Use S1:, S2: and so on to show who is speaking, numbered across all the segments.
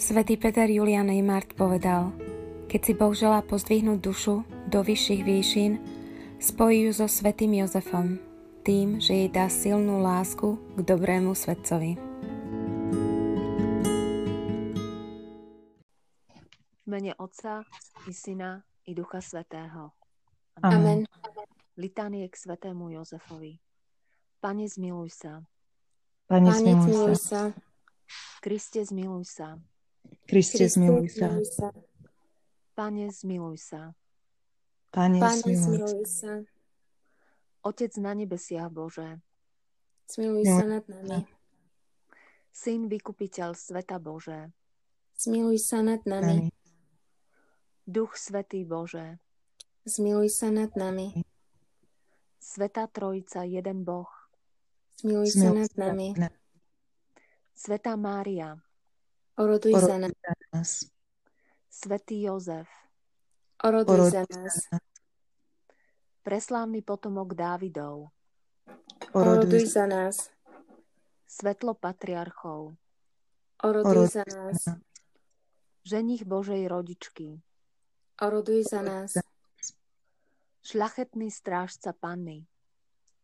S1: Svetý Peter Julian Neymart povedal, keď si Boh želá pozdvihnúť dušu do vyšších výšin, spojí ju so svetým Jozefom, tým, že jej dá silnú lásku k dobrému svetcovi.
S2: V mene Otca i Syna i Ducha Svetého.
S3: Amen.
S2: Litánie k svetému Jozefovi. Pane, zmiluj sa.
S3: Pane,
S4: Pane,
S3: zmiluj
S4: zmiluj
S3: sa.
S4: sa.
S2: Kriste, zmiluj sa.
S3: Kriste, zmiluj sa.
S4: sa.
S2: Pane, zmiluj sa.
S3: Pane,
S4: Pane,
S3: zmiluj sa.
S4: zmiluj sa.
S2: Otec na nebesiach Bože,
S4: Zmiluj
S3: Zmiluj
S4: sa nad nami.
S2: Syn vykupiteľ sveta Bože,
S4: Zmiluj sa nad nami.
S3: Nami.
S2: Duch Svetý Bože,
S4: Zmiluj sa nad nami.
S2: Sveta Trojica, jeden Boh,
S4: Zmiluj sa
S3: Zmiluj
S4: nad
S3: sa
S4: nami.
S3: nad
S2: Sveta Mária,
S4: Oroduj
S3: Oroduj
S4: za nás.
S3: nás.
S2: Svetý Jozef,
S4: Oroduj
S3: Oroduj
S4: za nás.
S2: preslávny potomok Dávidov,
S4: Oroduj
S3: Oroduj
S4: za nás.
S2: svetlo patriarchov,
S4: Oroduj
S3: Oroduj
S4: za nás.
S2: ženich Božej rodičky,
S4: Oroduj za nás.
S2: šľachetný strážca Panny,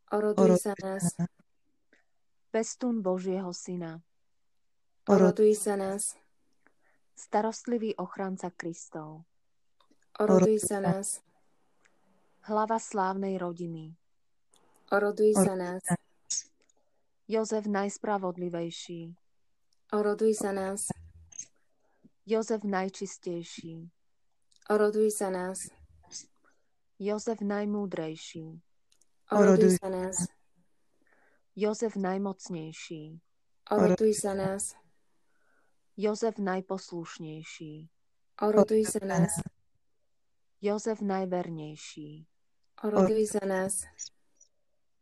S4: Oroduj za nás.
S2: pestún Božieho Syna,
S4: Oroduj za nás.
S2: starostlivý ochranca Kristov,
S4: Oroduj za nás.
S2: hlava slávnej rodiny,
S4: Oroduj za nás.
S2: Jozef najspravodlivejší,
S4: Oroduj za nás.
S2: Jozef najčistejší,
S4: Oroduj za nás.
S2: Jozef najmúdrejší,
S4: Oroduj za nás.
S2: Jozef najmocnejší,
S4: Oroduj za nás.
S2: Jozef najposlušnejší,
S4: Oroduj za nás.
S2: Jozef najvernejší,
S4: Oroduj za nás.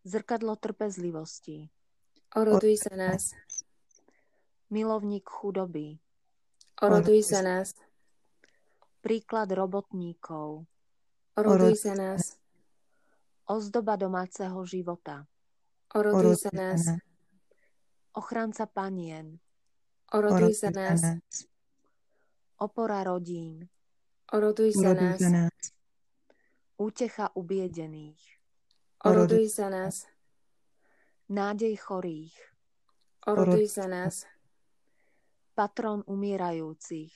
S2: zrkadlo trpezlivosti,
S4: Oroduj za nás.
S2: milovník chudoby,
S4: Oroduj za nás.
S2: príklad robotníkov,
S4: Oroduj za nás.
S2: ozdoba domáceho života,
S4: Oroduj za nás.
S2: ochranca panien,
S4: Oroduj za nás.
S2: opora rodín,
S4: Oroduj za nás.
S2: útecha ubiedených,
S4: Oroduj za nás.
S2: nádej chorých,
S4: Oroduj za nás.
S2: patron umierajúcich,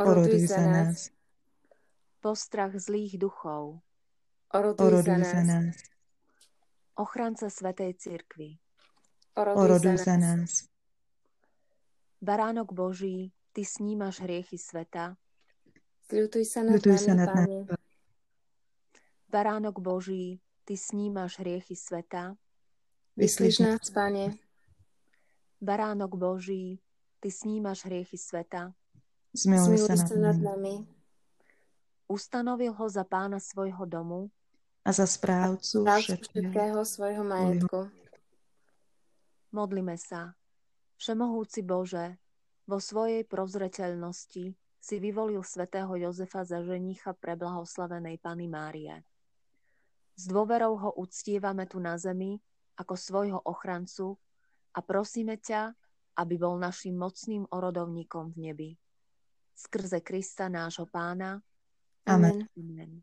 S4: Oroduj za nás.
S2: postrach zlých duchov,
S4: Oroduj za nás.
S2: ochranca Svetej Cirkvi,
S4: Oroduj za nás.
S2: Baránok Boží, Ty snímaš hriechy sveta,
S4: Zľutuj sa nad
S3: Ľutuj sa
S4: nami,
S3: nad
S4: Pane.
S2: Baránok Boží, Ty snímaš hriechy sveta,
S4: Vyslíš nás, Pane.
S2: Baránok Boží, Ty snímaš hriechy sveta,
S3: Zmiluj sa nad
S4: nad
S3: nami.
S4: nami.
S2: ustanovil ho za pána svojho domu,
S3: A za správcu
S4: Správcu
S3: všetkého.
S4: všetkého svojho majetku.
S2: modlime sa. Všemohúci Bože, vo svojej prozreteľnosti si vyvolil svätého Jozefa za ženicha pre blahoslavenej Pany Márie. S dôverou ho uctievame tu na zemi ako svojho ochrancu a prosíme ťa, aby bol našim mocným orodovníkom v nebi. Skrze Krista nášho pána.
S3: Amen.
S2: Amen.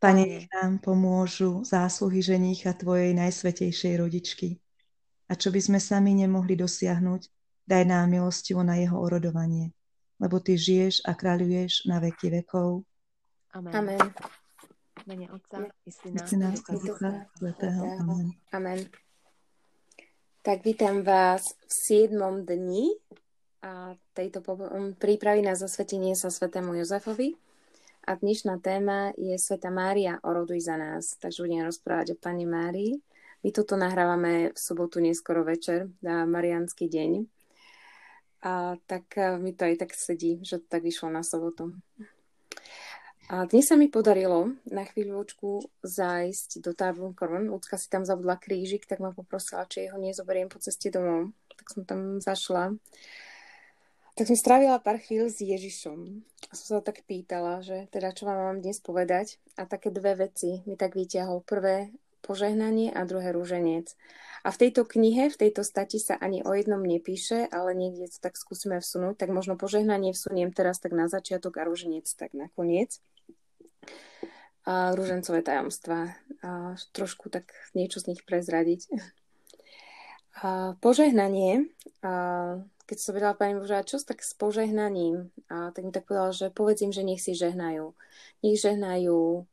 S3: Pane, nech nám pomôžu zásluhy ženícha Tvojej najsvetejšej rodičky. A čo by sme sami nemohli dosiahnuť, daj nám milostivo na jeho orodovanie, lebo Ty žiješ a kráľuješ na veky vekov.
S2: Amen.
S4: Amen.
S2: Mene Otca i Syna
S3: Svetého. Amen.
S4: Amen. Tak vítam vás v siedmom dni a tejto prípravy na zasvetenie sa svetému Jozefovi. A dnešná téma je Sveta Mária, oroduj za nás. Takže budem rozprávať o Pane Márii. My toto nahrávame v sobotu neskoro večer, na Mariánsky deň. A tak eh, mi to aj tak sedí, že to tak vyšlo na sobotu. A dnes sa mi podarilo na chvíľočku zájsť do Tarbunkorn. Ľudka si tam zabudla krížik, tak ma poprosila, či ho nezoberiem po ceste domov. Tak som tam zašla. Tak som strávila pár chvíľ s Ježišom. A som sa tak pýtala, že teda čo vám mám dnes povedať. A také dve veci mi tak vyťahol. Prvé, požehnanie a druhé rúženec. A v tejto knihe, v tejto stati sa ani o jednom nepíše, ale niekde to tak skúsime vsunúť, tak možno požehnanie vsuniem teraz tak na začiatok a rúženec tak na koniec. A rúžencové tajomstva. A trošku tak niečo z nich prezradiť. A požehnanie, a keď som vedela Pani Bože, a čo tak s požehnaním? A tak mi tak povedala, že povedz im, že nech si žehnajú. Nech žehnajú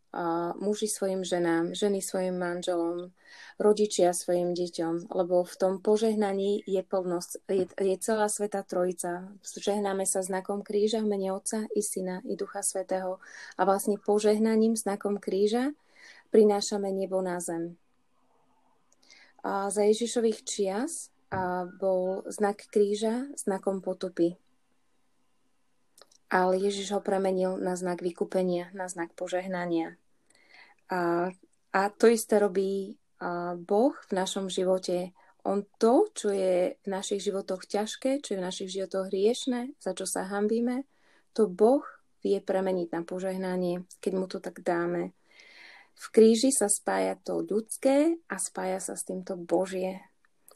S4: muži svojim ženám, ženy svojim manželom, rodičia svojim deťom, lebo v tom požehnaní je plnosť, je, je celá Sveta Trojica. Žehnáme sa znakom kríža v mene Otca i Syna i Ducha Svetého a vlastne požehnaním znakom kríža prinášame nebo na zem. A za Ježišových čias a bol znak kríža znakom potupy. Ale Ježiš ho premenil na znak vykúpenia, na znak požehnania. A, a to isté robí Boh v našom živote. On to, čo je v našich životoch ťažké, čo je v našich životoch hriešne, za čo sa hambíme, to Boh vie premeniť na požehnanie, keď mu to tak dáme. V kríži sa spája to ľudské a spája sa s týmto Božie.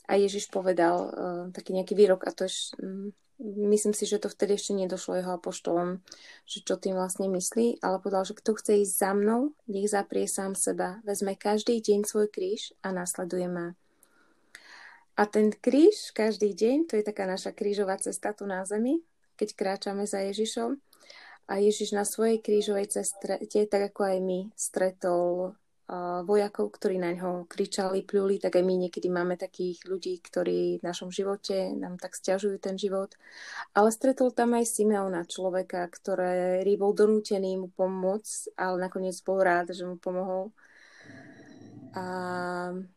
S4: A Ježiš povedal uh, taký nejaký výrok, a to je, um, myslím si, že to vtedy ešte nedošlo jeho apoštolom, že čo tým vlastne myslí, ale povedal, že kto chce ísť za mnou, nech zaprie sám seba, vezme každý deň svoj kríž a nasleduje ma. A ten kríž každý deň, to je taká naša krížová cesta tu na zemi, keď kráčame za Ježišom. A Ježiš na svojej krížovej ceste, tak ako aj my, stretol vojakov, ktorí na ňo kričali, pľuli, tak aj my niekedy máme takých ľudí, ktorí v našom živote nám tak stiažujú ten život. Ale stretol tam aj Simeona, človeka, ktorý bol donútený mu pomôcť, ale nakoniec bol rád, že mu pomohol. A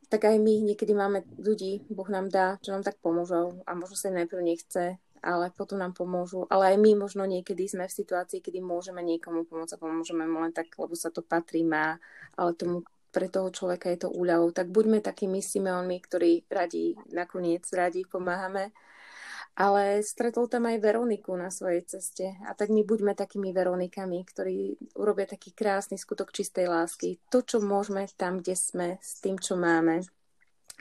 S4: tak aj my niekedy máme ľudí, Boh nám dá, čo nám tak pomôžu a možno sa im najprv nechce, ale potom nám pomôžu. Ale aj my možno niekedy sme v situácii, kedy môžeme niekomu pomôcť a pomôžeme mu len tak, lebo sa to patrí, má, ale tomu pre toho človeka je to úľavou. Tak buďme takými Simeonmi, ktorí radi, nakoniec radi pomáhame. Ale stretol tam aj Veroniku na svojej ceste. A tak my buďme takými Veronikami, ktorí urobia taký krásny skutok čistej lásky. To, čo môžeme tam, kde sme, s tým, čo máme.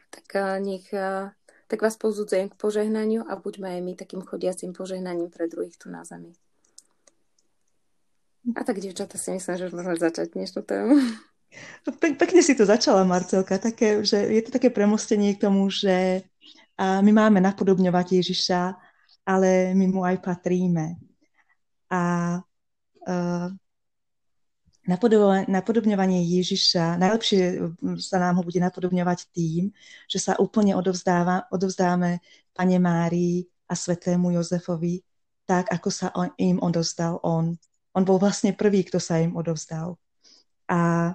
S4: Tak eh, nech eh, tak vás pozudzujem k požehnaniu a buďme aj my takým chodiacim požehnaním pre druhých tu na zemi. A tak, devčata, si myslím, že už môžeme začať dnešnú tému.
S3: Pe- pekne si to začala, Marcelka. Také, že je to také premostenie k tomu, že my máme napodobňovať Ježiša, ale my mu aj patríme. A uh, napodobňovanie Ježiša, najlepšie mm, sa nám ho bude napodobňovať tým, že sa úplne odovzdáva, odovzdáme Pane Márii a svetému Jozefovi, tak ako sa on, im odovzdal on. On bol vlastne prvý, kto sa im odovzdal. A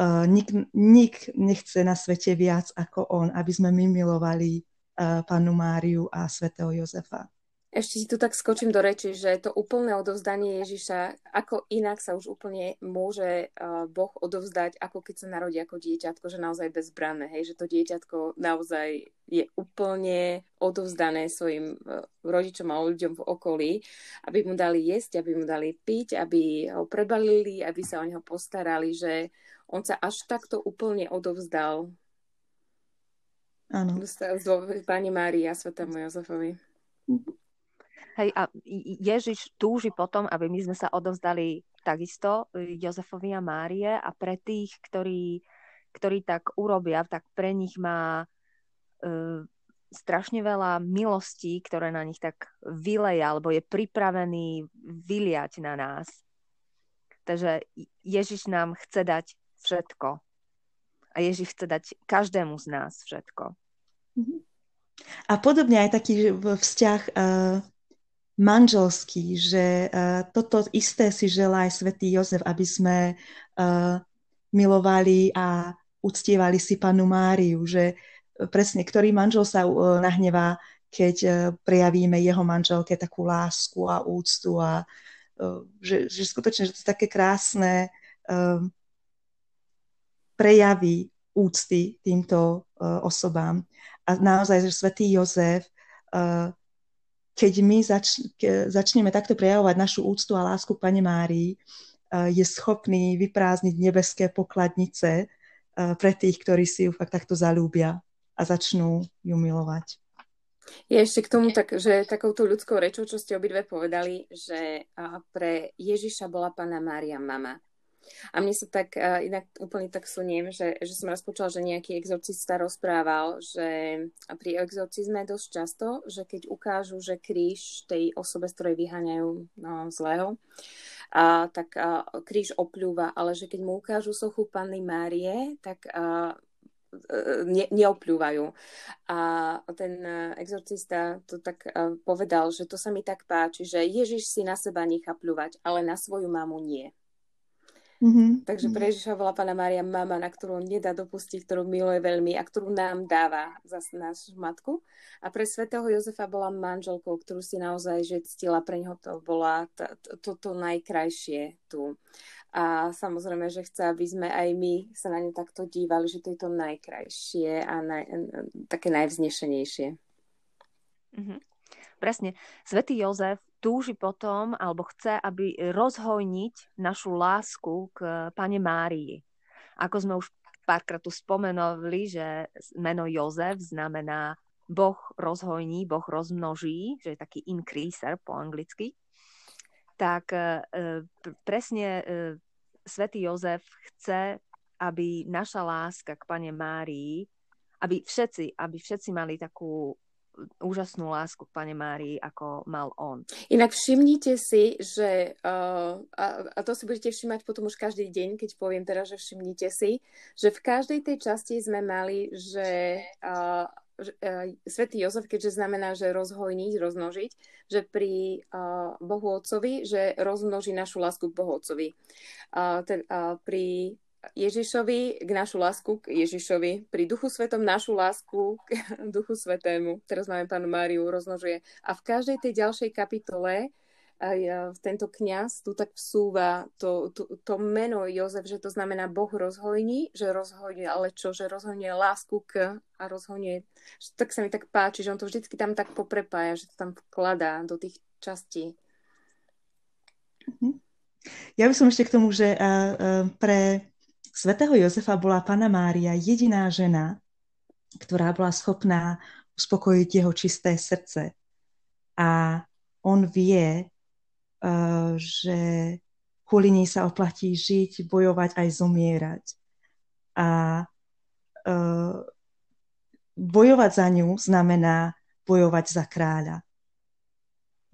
S3: uh, nik, nik nechce na svete viac ako on, aby sme my milovali uh, Panu Máriu a svetého Jozefa.
S4: Ešte si tu tak skočím do reči, že to úplné odovzdanie Ježiša, ako inak sa už úplne môže uh, Boh odovzdať, ako keď sa narodí ako dieťatko, že naozaj bezbranné, hej, že to dieťatko naozaj je úplne odovzdané svojim uh, rodičom a ľuďom v okolí, aby mu dali jesť, aby mu dali piť, aby ho prebalili, aby sa o neho postarali, že on sa až takto úplne odovzdal.
S3: Áno.
S4: Pani Márii a Svetému Jozefovi.
S2: Hej, a Ježiš túži potom, aby my sme sa odovzdali takisto e, Jozefovi a Márie a pre tých, ktorí, ktorí tak urobia, tak pre nich má e, strašne veľa milostí, ktoré na nich tak vyleja, alebo je pripravený vyliať na nás. Takže Ježiš nám chce dať všetko. A Ježiš chce dať každému z nás všetko.
S3: Mhm. A podobne aj taký vzťah uh, manželský, že uh, toto isté si želá aj svätý Jozef, aby sme uh, milovali a uctievali si panu Máriu, že presne, ktorý manžel sa nahnevá, keď prejavíme jeho manželke takú lásku a úctu a že, že skutočne, že to je také krásne prejavy úcty týmto osobám. A naozaj, že svätý Jozef keď my zač- ke, začneme takto prejavovať našu úctu a lásku k Pane Márii, uh, je schopný vyprázdniť nebeské pokladnice pre tých, ktorí si ju fakt takto zalúbia a začnú ju milovať.
S4: Je ešte k tomu, tak, že takouto ľudskou rečou, čo ste obidve povedali, že pre Ježiša bola pána Mária mama. A mne sa tak, uh, inak úplne tak suniem, že, že som raz počula, že nejaký exorcista rozprával, že pri exorcizme dosť často, že keď ukážu, že kríž tej osobe, z ktorej vyháňajú no, zlého, a, tak a, kríž opľúva, ale že keď mu ukážu sochu Panny Márie, tak a, ne, neopľúvajú. A ten exorcista to tak povedal, že to sa mi tak páči, že Ježiš si na seba nechá pľúvať, ale na svoju mamu nie. Mm-hmm. Takže pre Ježiša bola Pána Mária mama, na ktorú nedá dopustiť, ktorú miluje veľmi a ktorú nám dáva za našu matku. A pre svätého Jozefa bola manželkou, ktorú si naozaj že ctila. Pre neho to bola toto najkrajšie tu. A samozrejme, že chce, aby sme aj my sa na ňu takto dívali, že to je to najkrajšie a naj, také najvznešenejšie.
S2: Mm-hmm. Presne. Svetý Jozef túži potom, alebo chce, aby rozhojniť našu lásku k Pane Márii. Ako sme už párkrát tu spomenovali, že meno Jozef znamená Boh rozhojní, Boh rozmnoží, že je taký increaser po anglicky, tak e, presne e, svätý Jozef chce, aby naša láska k Pane Márii, aby všetci, aby všetci mali takú úžasnú lásku k Pane Márii, ako mal on.
S4: Inak všimnite si, že, uh, a, a to si budete všimať potom už každý deň, keď poviem teraz, že všimnite si, že v každej tej časti sme mali, že uh, Svetý Jozef, keďže znamená, že rozhojniť, rozmnožiť, že pri uh, Bohu Otcovi, že rozmnoží našu lásku k Bohu Otcovi. Uh, ten, uh, pri Ježišovi, k našu lásku k Ježišovi, pri Duchu Svetom našu lásku k Duchu Svetému. Teraz máme pánu Máriu, roznožuje. A v každej tej ďalšej kapitole aj tento kňaz tu tak vsúva to, to, to meno Jozef, že to znamená Boh rozhojní, že rozhojní, ale čo, že rozhojní lásku k a rozhojní. Tak sa mi tak páči, že on to vždycky tam tak poprepája, že to tam vkladá do tých častí.
S3: Mhm. Ja by som ešte k tomu, že pre svätého Jozefa bola Pana Mária jediná žena, ktorá bola schopná uspokojiť jeho čisté srdce. A on vie, uh, že kvôli nej sa oplatí žiť, bojovať aj zomierať. A uh, bojovať za ňu znamená bojovať za kráľa.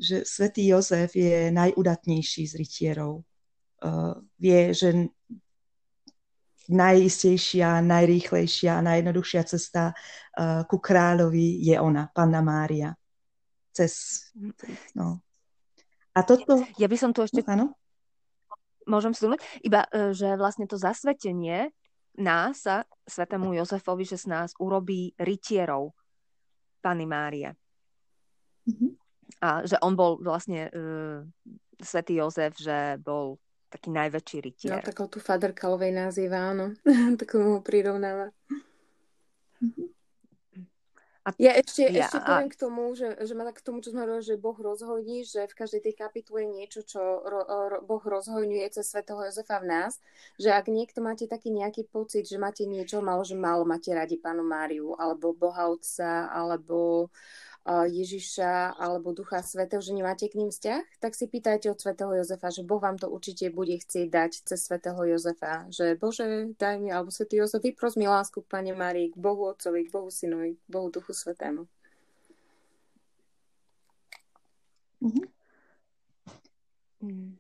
S3: Že svätý Jozef je najudatnejší z rytierov. Uh, vie, že najistejšia, najrýchlejšia a najjednoduchšia cesta uh, ku kráľovi je ona, Panna Mária. Cez, no. A toto...
S2: Ja by som tu ešte...
S3: Áno?
S2: Môžem stúnuť? Iba, e, že vlastne to zasvetenie nás, svetému Jozefovi, že z nás urobí rytierov Panny Márie. Mm-hmm. A že on bol vlastne uh, svätý Jozef, že bol taký najväčší rytier.
S4: No, takou tu Father Kalovej nazýva, áno. Mu prirovnáva. A, ja ešte, ja, ešte poviem a... k tomu, že, že ma tak k tomu, čo sme hovorili, že Boh rozhojní, že v každej tej kapitule niečo, čo ro, ro, Boh rozhojňuje cez svätého Jozefa v nás, že ak niekto máte taký nejaký pocit, že máte niečo malo, že málo máte radi Pánu Máriu, alebo Boha Otca, alebo uh, Ježiša alebo Ducha Svetého, že nemáte k ním vzťah, tak si pýtajte od Svetého Jozefa, že Boh vám to určite bude chcieť dať cez Svetého Jozefa, že Bože, daj mi, alebo Svetý Jozef, vypros mi lásku k Pane Márii, k Bohu Otcovi, k Bohu Synovi, k Bohu Duchu Svetému.
S3: Mhm. Mm.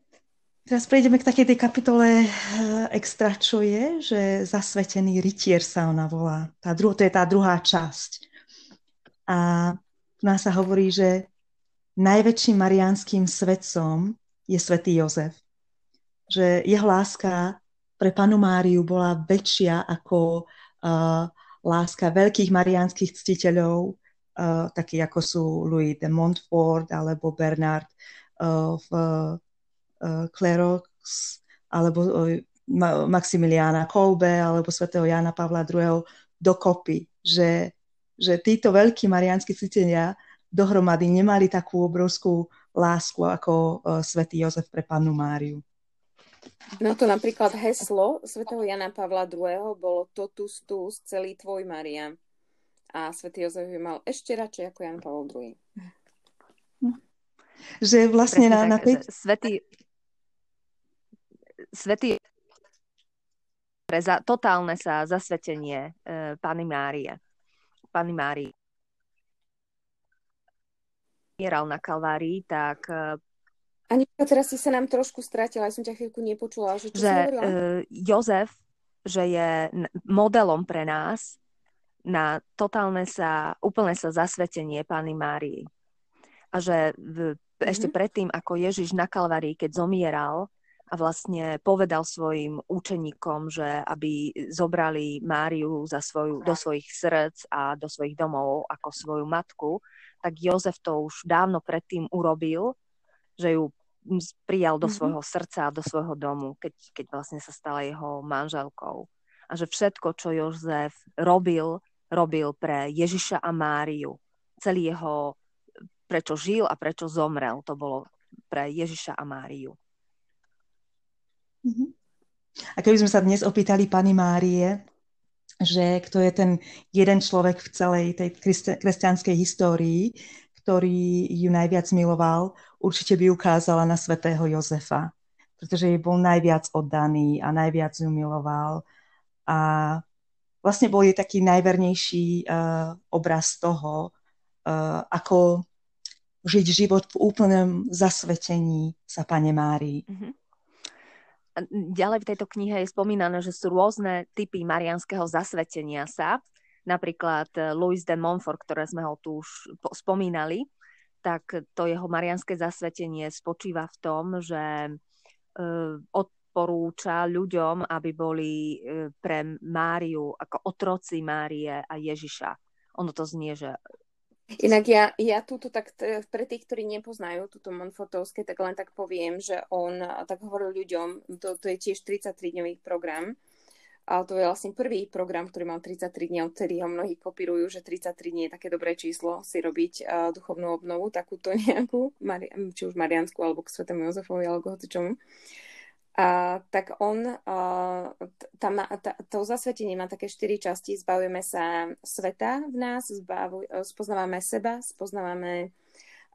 S3: Teraz prejdeme k takej tej kapitole eh, extra, čo je, že zasvetený rytier sa ona volá. Tá dru- to je tá druhá časť. A u nás sa hovorí, že najväčším mariánským svetcom je svätý Jozef. Že jeho láska pre panu Máriu bola väčšia ako uh, láska veľkých mariánskych ctiteľov, uh, takí ako sú Louis de Montfort alebo Bernard uh, v uh, Clerox, alebo uh, Maximiliana Kolbe alebo svätého Jana Pavla II. dokopy, že že títo veľkí mariánsky cítenia dohromady nemali takú obrovskú lásku ako uh, svätý Jozef pre pannu Máriu.
S4: No to napríklad heslo svätého Jana Pavla II. bolo totus tus, celý tvoj Maria. A svätý Jozef by mal ešte radšej ako Jan Pavel II.
S3: Že vlastne na, na tej...
S2: Svetý, svetý pre za, totálne sa zasvetenie e, Pany Márie. Pany Márii. Mieral na Kalvárii, tak e,
S4: Ani teraz si sa nám trošku stratila, ja som ťa chvíľku nepočula. Že, čo
S2: že e, Jozef, že je modelom pre nás na totálne sa, úplne sa zasvetenie Pany Márii. A že v, mm-hmm. ešte predtým, ako Ježiš na Kalvárii, keď zomieral, a vlastne povedal svojim učeníkom, že aby zobrali Máriu za svoju, do svojich srdc a do svojich domov ako svoju matku, tak Jozef to už dávno predtým urobil, že ju prijal do mm-hmm. svojho srdca a do svojho domu, keď, keď vlastne sa stala jeho manželkou. A že všetko, čo Jozef robil, robil pre Ježiša a Máriu. Celý jeho, prečo žil a prečo zomrel, to bolo pre Ježiša a Máriu.
S3: Mhm. A keby sme sa dnes opýtali pani Márie, že kto je ten jeden človek v celej tej kresťanskej histórii, ktorý ju najviac miloval, určite by ukázala na svätého Jozefa, pretože jej bol najviac oddaný a najviac ju miloval. A vlastne bol jej taký najvernejší uh, obraz toho, uh, ako žiť život v úplnom zasvetení sa Pane Márii. Mm-hmm
S2: ďalej v tejto knihe je spomínané, že sú rôzne typy marianského zasvetenia sa. Napríklad eh, Louis de Montfort, ktoré sme ho tu už spomínali, tak to jeho marianské zasvetenie spočíva v tom, že eh, odporúča ľuďom, aby boli eh, pre Máriu ako otroci Márie a Ježiša. Ono to znie, že
S4: Inak ja, ja túto tak, pre tých, ktorí nepoznajú túto Monfortovské, tak len tak poviem, že on tak hovoril ľuďom, to, to je tiež 33-dňový program, ale to je vlastne prvý program, ktorý mal 33 dní, odtedy ho mnohí kopírujú, že 33 dní je také dobré číslo si robiť uh, duchovnú obnovu, takúto nejakú, či už Mariansku, alebo k Svetému Jozefovi, alebo hoci čomu. A, tak on, a, tam tá, to zasvetenie má také štyri časti. Zbavujeme sa sveta v nás, zbavuj, spoznávame seba, spoznávame,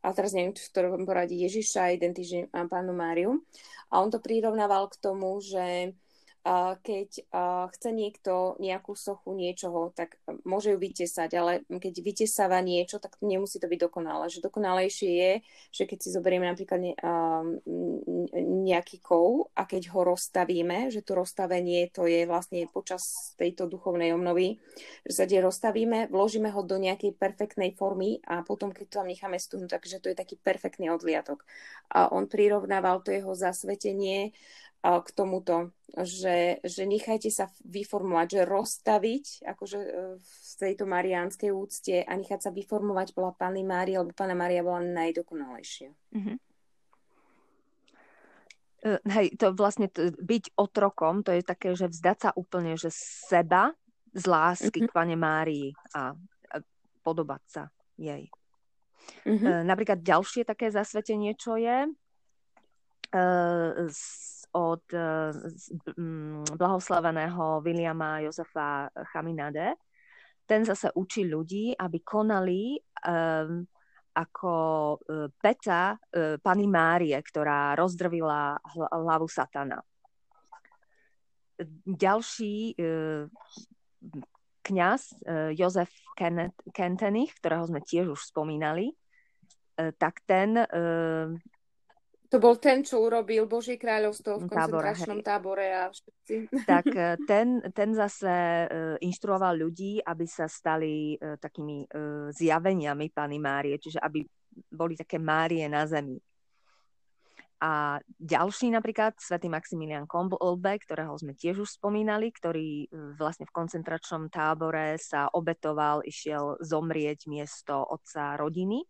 S4: a teraz neviem, v ktorom poradí Ježiša, identiži pánu Máriu. A on to prirovnával k tomu, že keď chce niekto nejakú sochu niečoho, tak môže ju vytesať, ale keď vytesáva niečo, tak nemusí to byť dokonalé. Že dokonalejšie je, že keď si zoberieme napríklad nejaký kov a keď ho rozstavíme, že to rozstavenie to je vlastne počas tejto duchovnej obnovy, že sa kde rozstavíme, vložíme ho do nejakej perfektnej formy a potom, keď to tam necháme stuhnúť, takže to je taký perfektný odliatok. A on prirovnával to jeho zasvetenie k tomuto, že, že nechajte sa vyformovať, že rozstaviť akože e, v tejto mariánskej úcte a nechať sa vyformovať bola Pani Mária, lebo Pana Mária bola najdokonalejšia. Mm-hmm.
S2: Hej, to vlastne to, byť otrokom, to je také, že vzdať sa úplne, že seba z lásky mm-hmm. k Pane Márii a, a podobať sa jej. Mm-hmm. Napríklad ďalšie také zasvetenie, čo je, od eh, mm, blahoslaveného Williama Josefa Chaminade. Ten zase učí ľudí, aby konali um, ako uh, peta uh, Pani Márie, ktorá rozdrvila hlavu satana. Ďalší uh, kňaz uh, Jozef Kentenich, ktorého sme tiež už spomínali, tak ten
S4: to bol ten, čo urobil Božie kráľovstvo v koncentračnom tábore a všetci.
S2: Tak eh, ten, ten zase uh, inštruoval ľudí, aby sa stali uh, takými zjaveniami Pany Márie, čiže aby boli také Márie na zemi. A ďalší napríklad, svätý Maximilian Kolbe, ktorého sme tiež už spomínali, ktorý vlastne v koncentračnom tábore sa obetoval, išiel zomrieť miesto otca rodiny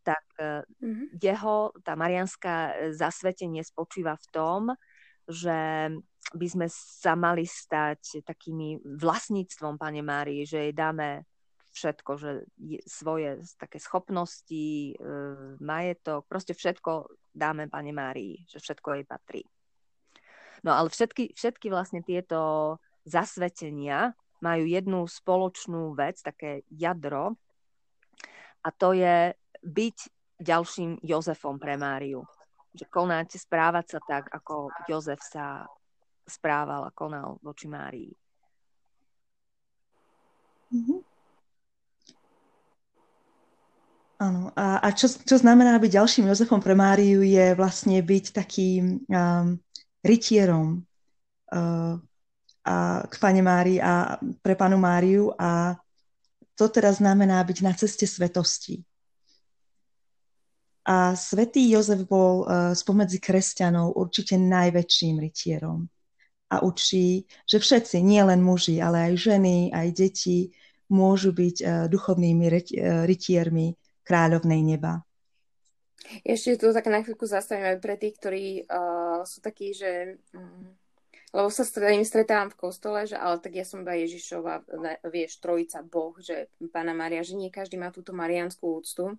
S2: tak mm-hmm. jeho, tá marianská e, zasvetenie spočíva v tom, že by sme sa mali stať takými vlastníctvom Pane Márii, že jej dáme všetko, že svoje také schopnosti, e, majetok, proste všetko dáme Pane Márii, že všetko jej patrí. No ale všetky, všetky vlastne tieto zasvetenia majú jednu spoločnú vec, také jadro, a to je byť ďalším Jozefom pre Máriu. Že konať, správať sa tak, ako Jozef sa správal a konal voči Márii.
S3: Mm-hmm. Áno. A, a čo, čo znamená byť ďalším Jozefom pre Máriu je vlastne byť takým um, rytierom uh, a k Pane Márii a pre Panu Máriu a to teda znamená byť na ceste svetosti. A svätý Jozef bol uh, spomedzi kresťanov určite najväčším rytierom. A učí, že všetci, nie len muži, ale aj ženy, aj deti, môžu byť uh, duchovnými rytiermi kráľovnej neba.
S4: Ešte tu tak na chvíľku zastavím aj pre tých, ktorí uh, sú takí, že... Um, lebo sa im stretávam v kostole, že ale tak ja som iba Ježišova, vieš, trojica Boh, že Pána Maria, že nie každý má túto marianskú úctu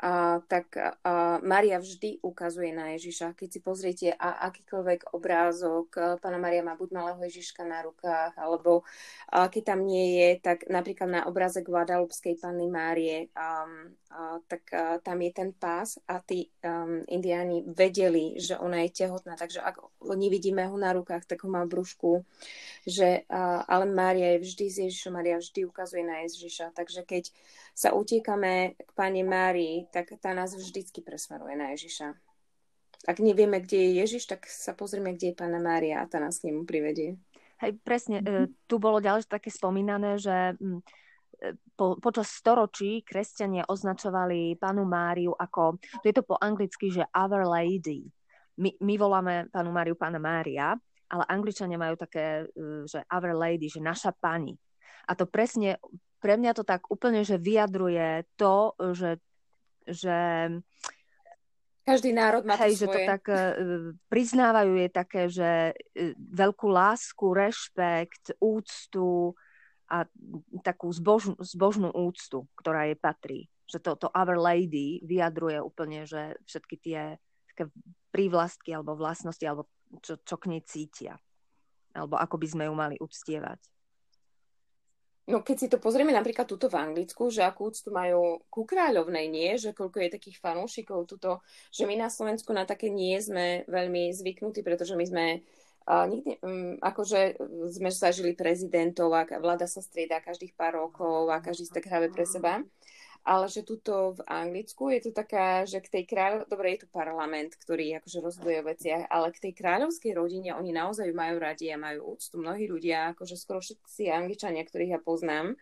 S4: a, tak a Maria vždy ukazuje na Ježiša. Keď si pozriete a akýkoľvek obrázok, Pána Maria má buď malého Ježiška na rukách, alebo a keď tam nie je, tak napríklad na obrázek Guadalupskej Panny Márie, um, a, tak a, tam je ten pás a tí um, indiáni vedeli, že ona je tehotná, takže ak nevidíme ho na rukách, tak ho má v brúšku. Že, a, ale Mária je vždy s Ježišom, Mária vždy ukazuje na Ježiša. Takže keď sa utiekame k Pane Márii, tak tá nás vždycky presmeruje na Ježiša. Ak nevieme, kde je Ježiš, tak sa pozrieme, kde je Pána Mária a tá nás k nemu privedie.
S2: Hej, presne. Mm-hmm. Tu bolo ďalej také spomínané, že mm, e, po, počas storočí kresťania označovali Pánu Máriu ako, to je to po anglicky, že Our Lady. My, my voláme Pánu Máriu Pána Mária, ale Angličania majú také, e, že Our Lady, že naša pani. A to presne pre mňa to tak úplne, že vyjadruje to, že, že
S4: každý národ má
S2: hej,
S4: to
S2: že to tak uh, priznávajú je také, že uh, veľkú lásku, rešpekt, úctu a takú zbožnú, zbožnú úctu, ktorá jej patrí. Že to, to Our Lady vyjadruje úplne, že všetky tie také prívlastky alebo vlastnosti, alebo čo, čo k nej cítia. Alebo ako by sme ju mali uctievať.
S4: No keď si to pozrieme napríklad tuto v Anglicku, že akú úctu majú ku kráľovnej, nie? Že koľko je takých fanúšikov tuto, že my na Slovensku na také nie sme veľmi zvyknutí, pretože my sme uh, nikdy, um, akože sme zažili prezidentov a vláda sa strieda každých pár rokov a každý si tak hrabe pre seba ale že tuto v Anglicku je to taká, že k tej kráľov, dobre, je tu parlament, ktorý akože rozhoduje o veciach, ale k tej kráľovskej rodine oni naozaj majú radi a majú úctu. Mnohí ľudia, akože skoro všetci Angličania, ktorých ja poznám,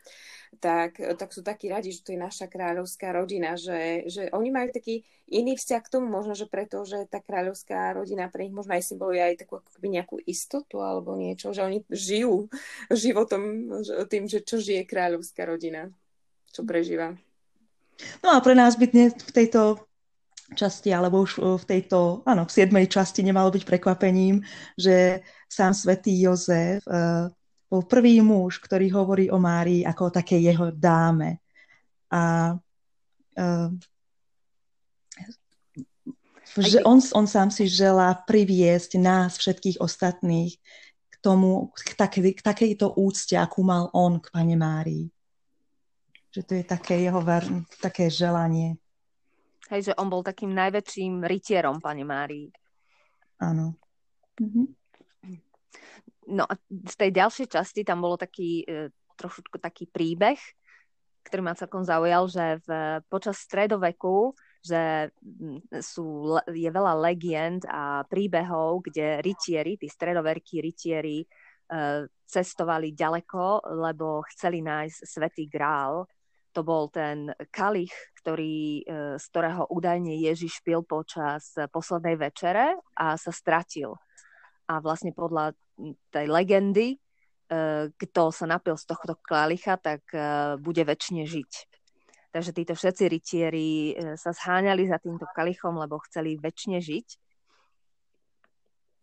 S4: tak, tak sú takí radi, že to je naša kráľovská rodina, že, že oni majú taký iný vzťah k tomu, možno, že preto, že tá kráľovská rodina pre nich možno aj symboluje aj takú akoby nejakú istotu alebo niečo, že oni žijú životom tým, že čo žije kráľovská rodina, čo prežíva.
S3: No a pre nás by dnes v tejto časti, alebo už v tejto, áno, v siedmej časti nemalo byť prekvapením, že sám svätý Jozef uh, bol prvý muž, ktorý hovorí o Márii ako o takej jeho dáme. A uh, že on, on sám si želá priviesť nás, všetkých ostatných, k tomu, k, takej, k takejto úcte, akú mal on k Pane Márii že to je také jeho ver, také želanie.
S2: Hej, že on bol takým najväčším rytierom, pani Márii.
S3: Áno. Mhm.
S2: No a v tej ďalšej časti tam bolo taký e, trošku taký príbeh, ktorý ma celkom zaujal, že v, počas stredoveku že sú, je veľa legend a príbehov, kde rytieri, tí stredoverkí rytieri, e, cestovali ďaleko, lebo chceli nájsť svetý grál to bol ten kalich, ktorý, e, z ktorého údajne Ježiš pil počas poslednej večere a sa stratil. A vlastne podľa tej legendy, e, kto sa napil z tohto kalicha, tak e, bude väčšine žiť. Takže títo všetci rytieri sa zháňali za týmto kalichom, lebo chceli väčšine žiť.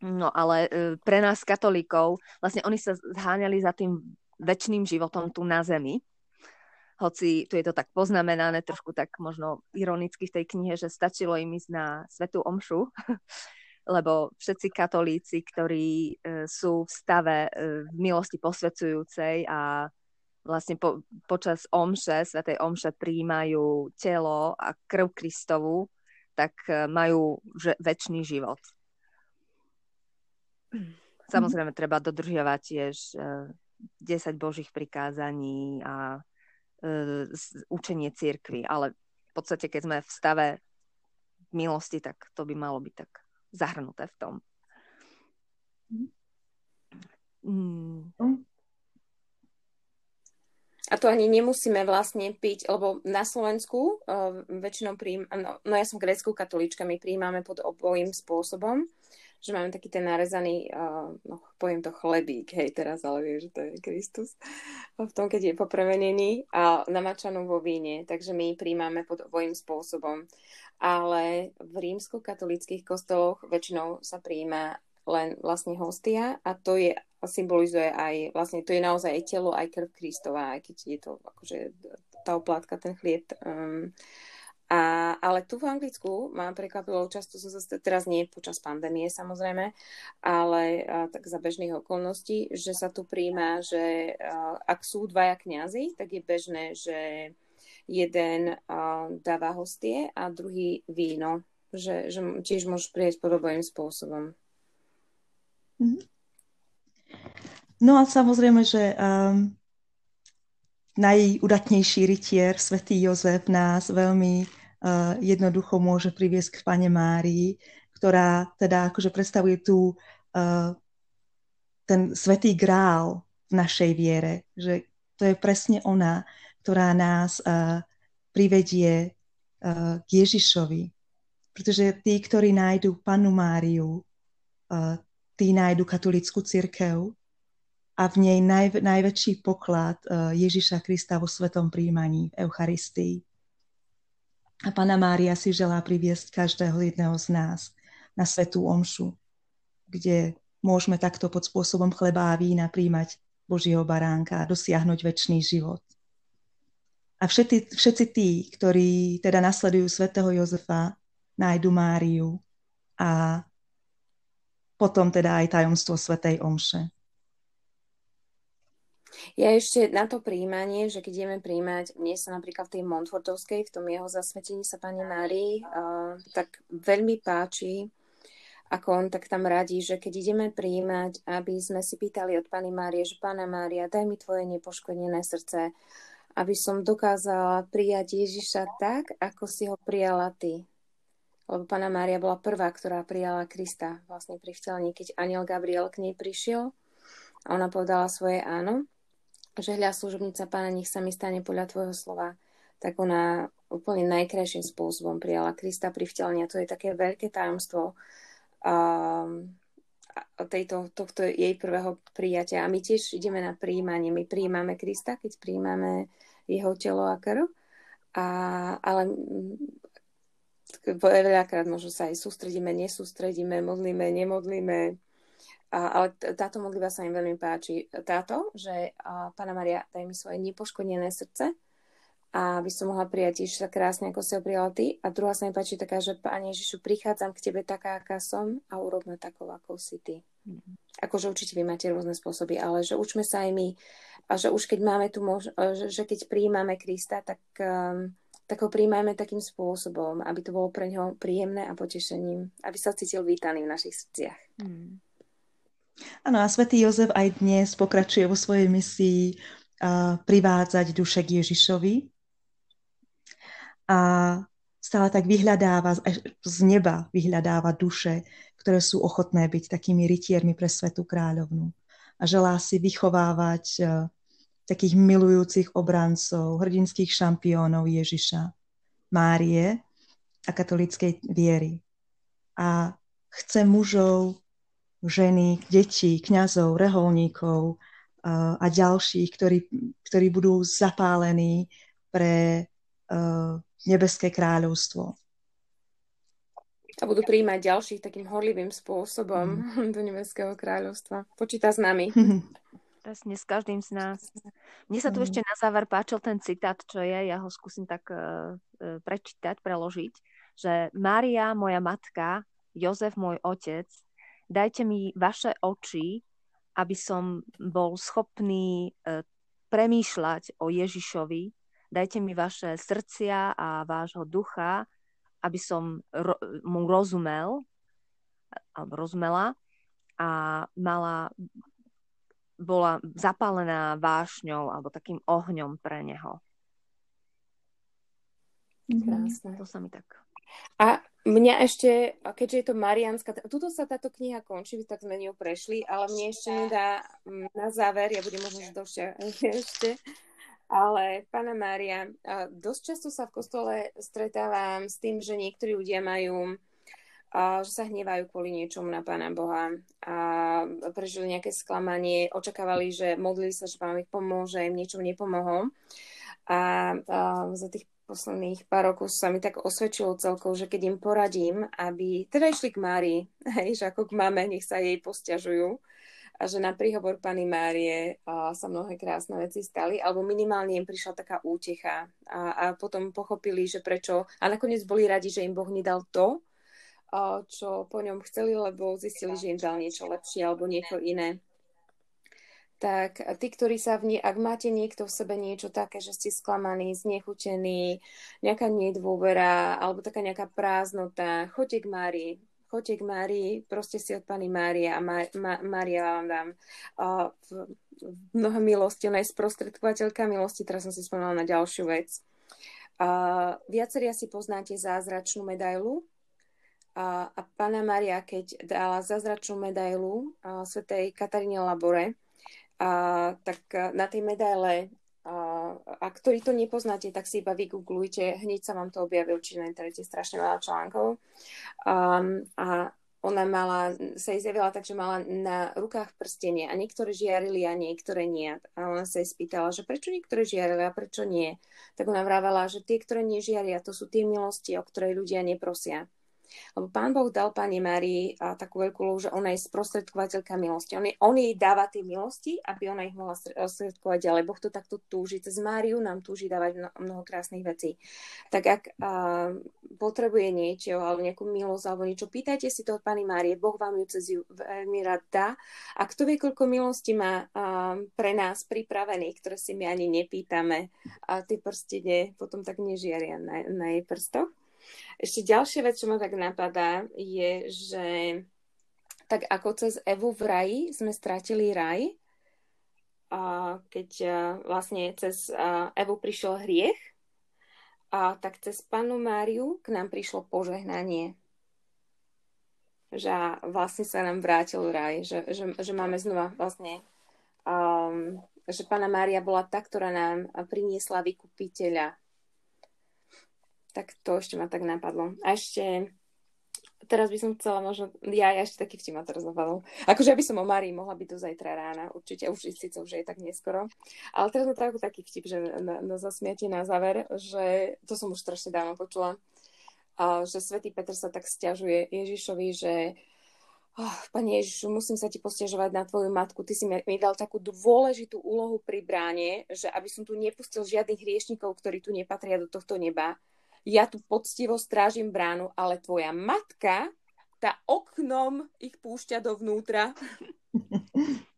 S2: No ale pre nás katolíkov, vlastne oni sa zháňali za tým väčšným životom tu na zemi, hoci tu je to tak poznamenané trošku tak možno ironicky v tej knihe, že stačilo im ísť na svetú omšu lebo všetci katolíci, ktorí sú v stave v milosti posvedzujúcej a vlastne po, počas omše, svetej omše príjmajú telo a krv Kristovu, tak e, majú že, väčší život. Samozrejme, treba dodržiavať tiež 10 e, božích prikázaní a e, učenie církvy, ale v podstate, keď sme v stave milosti, tak to by malo byť tak zahrnuté v tom.
S4: Mm. A to ani nemusíme vlastne piť, lebo na Slovensku uh, väčšinou príjm, no, no ja som gréckou katolíčka, my príjmame pod obojím spôsobom, že máme taký ten narezaný, uh, no poviem to chlebík, hej teraz, ale vieš, že to je Kristus, v tom, keď je poprevenený a namačanú vo víne, takže my príjmame pod obojím spôsobom. Ale v rímsko-katolických kostoloch väčšinou sa príjma len vlastne hostia a to je symbolizuje aj, vlastne to je naozaj aj telo, aj krv Kristova, aj keď je to akože tá oplátka, ten chlieb. Um, a, ale tu v Anglicku mám prekvapilo, často som sa, teraz nie počas pandémie samozrejme, ale a, tak za bežných okolností, že sa tu príjma, že a, ak sú dvaja kňazi, tak je bežné, že jeden a, dáva hostie a druhý víno, že, že tiež môžu prieť podobným spôsobom.
S3: Mm-hmm. No a samozrejme, že um, najudatnejší rytier, svätý Jozef, nás veľmi uh, jednoducho môže priviesť k Pane Márii, ktorá teda akože predstavuje tu uh, ten svätý grál v našej viere, že to je presne ona, ktorá nás uh, privedie uh, k Ježišovi. Pretože tí, ktorí nájdu Panu Máriu, uh, tí nájdu katolickú cirkev, a v nej naj, najväčší poklad eh, Ježiša Krista vo svetom príjmaní v Eucharistii. A Pana Mária si želá priviesť každého jedného z nás na svetú omšu, kde môžeme takto pod spôsobom chleba a vína príjmať Božieho baránka a dosiahnuť väčší život. A všetci, všetci tí, ktorí teda nasledujú svätého Jozefa, nájdu Máriu a potom teda aj tajomstvo svätej Omše.
S4: Ja ešte na to príjmanie, že keď ideme príjmať, mne sa napríklad v tej Montfortovskej, v tom jeho zasvetení sa Pani Márii, uh, tak veľmi páči, ako on tak tam radí, že keď ideme príjmať, aby sme si pýtali od Pani Márie, že Pána Mária, daj mi tvoje nepoškodené srdce, aby som dokázala prijať Ježiša tak, ako si ho prijala ty. Lebo Pána Mária bola prvá, ktorá prijala Krista vlastne pri vtelení, keď aniel Gabriel k nej prišiel a ona povedala svoje áno že hľa služobnica pána, nech sa mi stane podľa tvojho slova, tak ona úplne najkrajším spôsobom prijala Krista pri vtelení a to je také veľké tajomstvo um, tejto, tohto jej prvého prijatia. A my tiež ideme na príjmanie. My príjmame Krista, keď príjmame jeho telo a krv, a, ale veľakrát možno sa aj sústredíme, nesústredíme, modlíme, nemodlíme, ale táto modlitba sa im veľmi páči. Táto, že a, Pána Maria, daj mi svoje nepoškodené srdce, a aby som mohla prijať Ježiša krásne, ako si ho prijala ty. A druhá sa mi páči taká, že Pane Ježišu, prichádzam k tebe taká, aká som a urobme takou, ako si ty. Mm-hmm. Akože určite vy máte rôzne spôsoby, ale že učme sa aj my a že už keď máme tu mož- že, že keď príjmame Krista, tak, um, tak ho príjmajme takým spôsobom, aby to bolo pre ňoho príjemné a potešením, aby sa cítil vítaný v našich srdciach. Mm.
S3: Áno, a svätý Jozef aj dnes pokračuje vo svojej misii privádzať duše k Ježišovi. A stále tak vyhľadáva, z neba vyhľadáva duše, ktoré sú ochotné byť takými rytiermi pre Svetú kráľovnu. A želá si vychovávať takých milujúcich obrancov, hrdinských šampiónov Ježiša, Márie a katolíckej viery. A chce mužov ženy, deti, kňazov, reholníkov a ďalších, ktorí, ktorí budú zapálení pre nebeské kráľovstvo.
S4: A budú príjmať ďalších takým horlivým spôsobom mm. do nebeského kráľovstva. Počíta s nami.
S2: Presne, s každým z nás. Mne sa tu mm. ešte na záver páčil ten citát, čo je, ja ho skúsim tak uh, prečítať, preložiť, že Mária, moja matka, Jozef môj otec, dajte mi vaše oči, aby som bol schopný e, premýšľať o Ježišovi. Dajte mi vaše srdcia a vášho ducha, aby som ro- mu rozumel, rozumela a mala, bola zapálená vášňou alebo takým ohňom pre neho.
S4: Krásne.
S2: To sa mi tak
S4: a mňa ešte, keďže je to Marianska, tuto sa táto kniha končí, tak sme ňou prešli, ale mne ešte nedá na záver, ja budem možno dlhšia ešte, ale pána Mária, dosť často sa v kostole stretávam s tým, že niektorí ľudia majú že sa hnevajú kvôli niečomu na Pána Boha a prežili nejaké sklamanie, očakávali, že modlili sa, že Pán ich pomôže, im niečo nepomohol. A, a za tých posledných pár rokov sa mi tak osvedčilo celkovo, že keď im poradím, aby teda išli k Márii, hej, že ako k mame, nech sa jej posťažujú. A že na príhovor pani Márie a, sa mnohé krásne veci stali, alebo minimálne im prišla taká útecha a, a potom pochopili, že prečo. A nakoniec boli radi, že im Boh nedal to, a, čo po ňom chceli, lebo zistili, že im dal niečo lepšie alebo niečo iné tak tí, ktorí sa v nie, ak máte niekto v sebe niečo také, že ste sklamaní, znechutení, nejaká nedôvera alebo taká nejaká prázdnota, choďte k Márii, choďte k Márii, proste si od Pani Márie a Má, Má, Mária vám dám uh, mnoho milosti, ona je sprostredkovateľka milosti, teraz som si spomínala na ďalšiu vec. Uh, viacerí asi poznáte zázračnú medailu, a, Pána Maria, keď dala zázračnú medailu svetej Kataríne Labore, a, tak na tej medaile a, a ktorý to nepoznáte, tak si iba vygooglujte, hneď sa vám to objaví určite na internete strašne veľa článkov. Um, a ona mala, sa jej zjavila tak, že mala na rukách prstenie a niektoré žiarili a niektoré nie. A ona sa jej spýtala, že prečo niektoré žiarili a prečo nie. Tak ona vrávala, že tie, ktoré nežiaria, to sú tie milosti, o ktoré ľudia neprosia. Lebo pán Boh dal pani Márii takú veľkú lohu, že ona je sprostredkovateľka milosti. On, je, on jej dáva tie milosti, aby ona ich mohla sprostredkovať ďalej. Boh to takto túži. Cez Máriu nám túži dávať mnoho, krásnych vecí. Tak ak uh, potrebuje niečo, alebo nejakú milosť, alebo niečo, pýtajte si to od pani Márie. Boh vám ju cez ju veľmi rád dá. A kto vie, koľko milosti má uh, pre nás pripravených, ktoré si my ani nepýtame. A tie prstene potom tak nežiaria na, na jej prstoch. Ešte ďalšia vec, čo ma tak napadá, je, že tak ako cez Evu v raji sme strátili raj, a keď vlastne cez Evu prišiel hriech, a tak cez panu Máriu k nám prišlo požehnanie. Že vlastne sa nám vrátil raj, že, že, že máme znova vlastne um, že pána Mária bola tá, ktorá nám priniesla vykupiteľa tak to ešte ma tak napadlo. A ešte teraz by som chcela možno, ja, ja ešte taký vtip ma teraz napadol. Akože ja by som o Marii mohla byť do zajtra rána, určite, už síce už je tak neskoro. Ale teraz ma tak, taký vtip, že na, na zasmiate na záver, že to som už strašne dávno počula, a, že svätý Petr sa tak stiažuje Ježišovi, že oh, Pane Ježišu, musím sa ti postiažovať na tvoju matku. Ty si mi dal takú dôležitú úlohu pri bráne, že aby som tu nepustil žiadnych hriešnikov, ktorí tu nepatria do tohto neba ja tu poctivo strážim bránu, ale tvoja matka tá oknom ich púšťa dovnútra.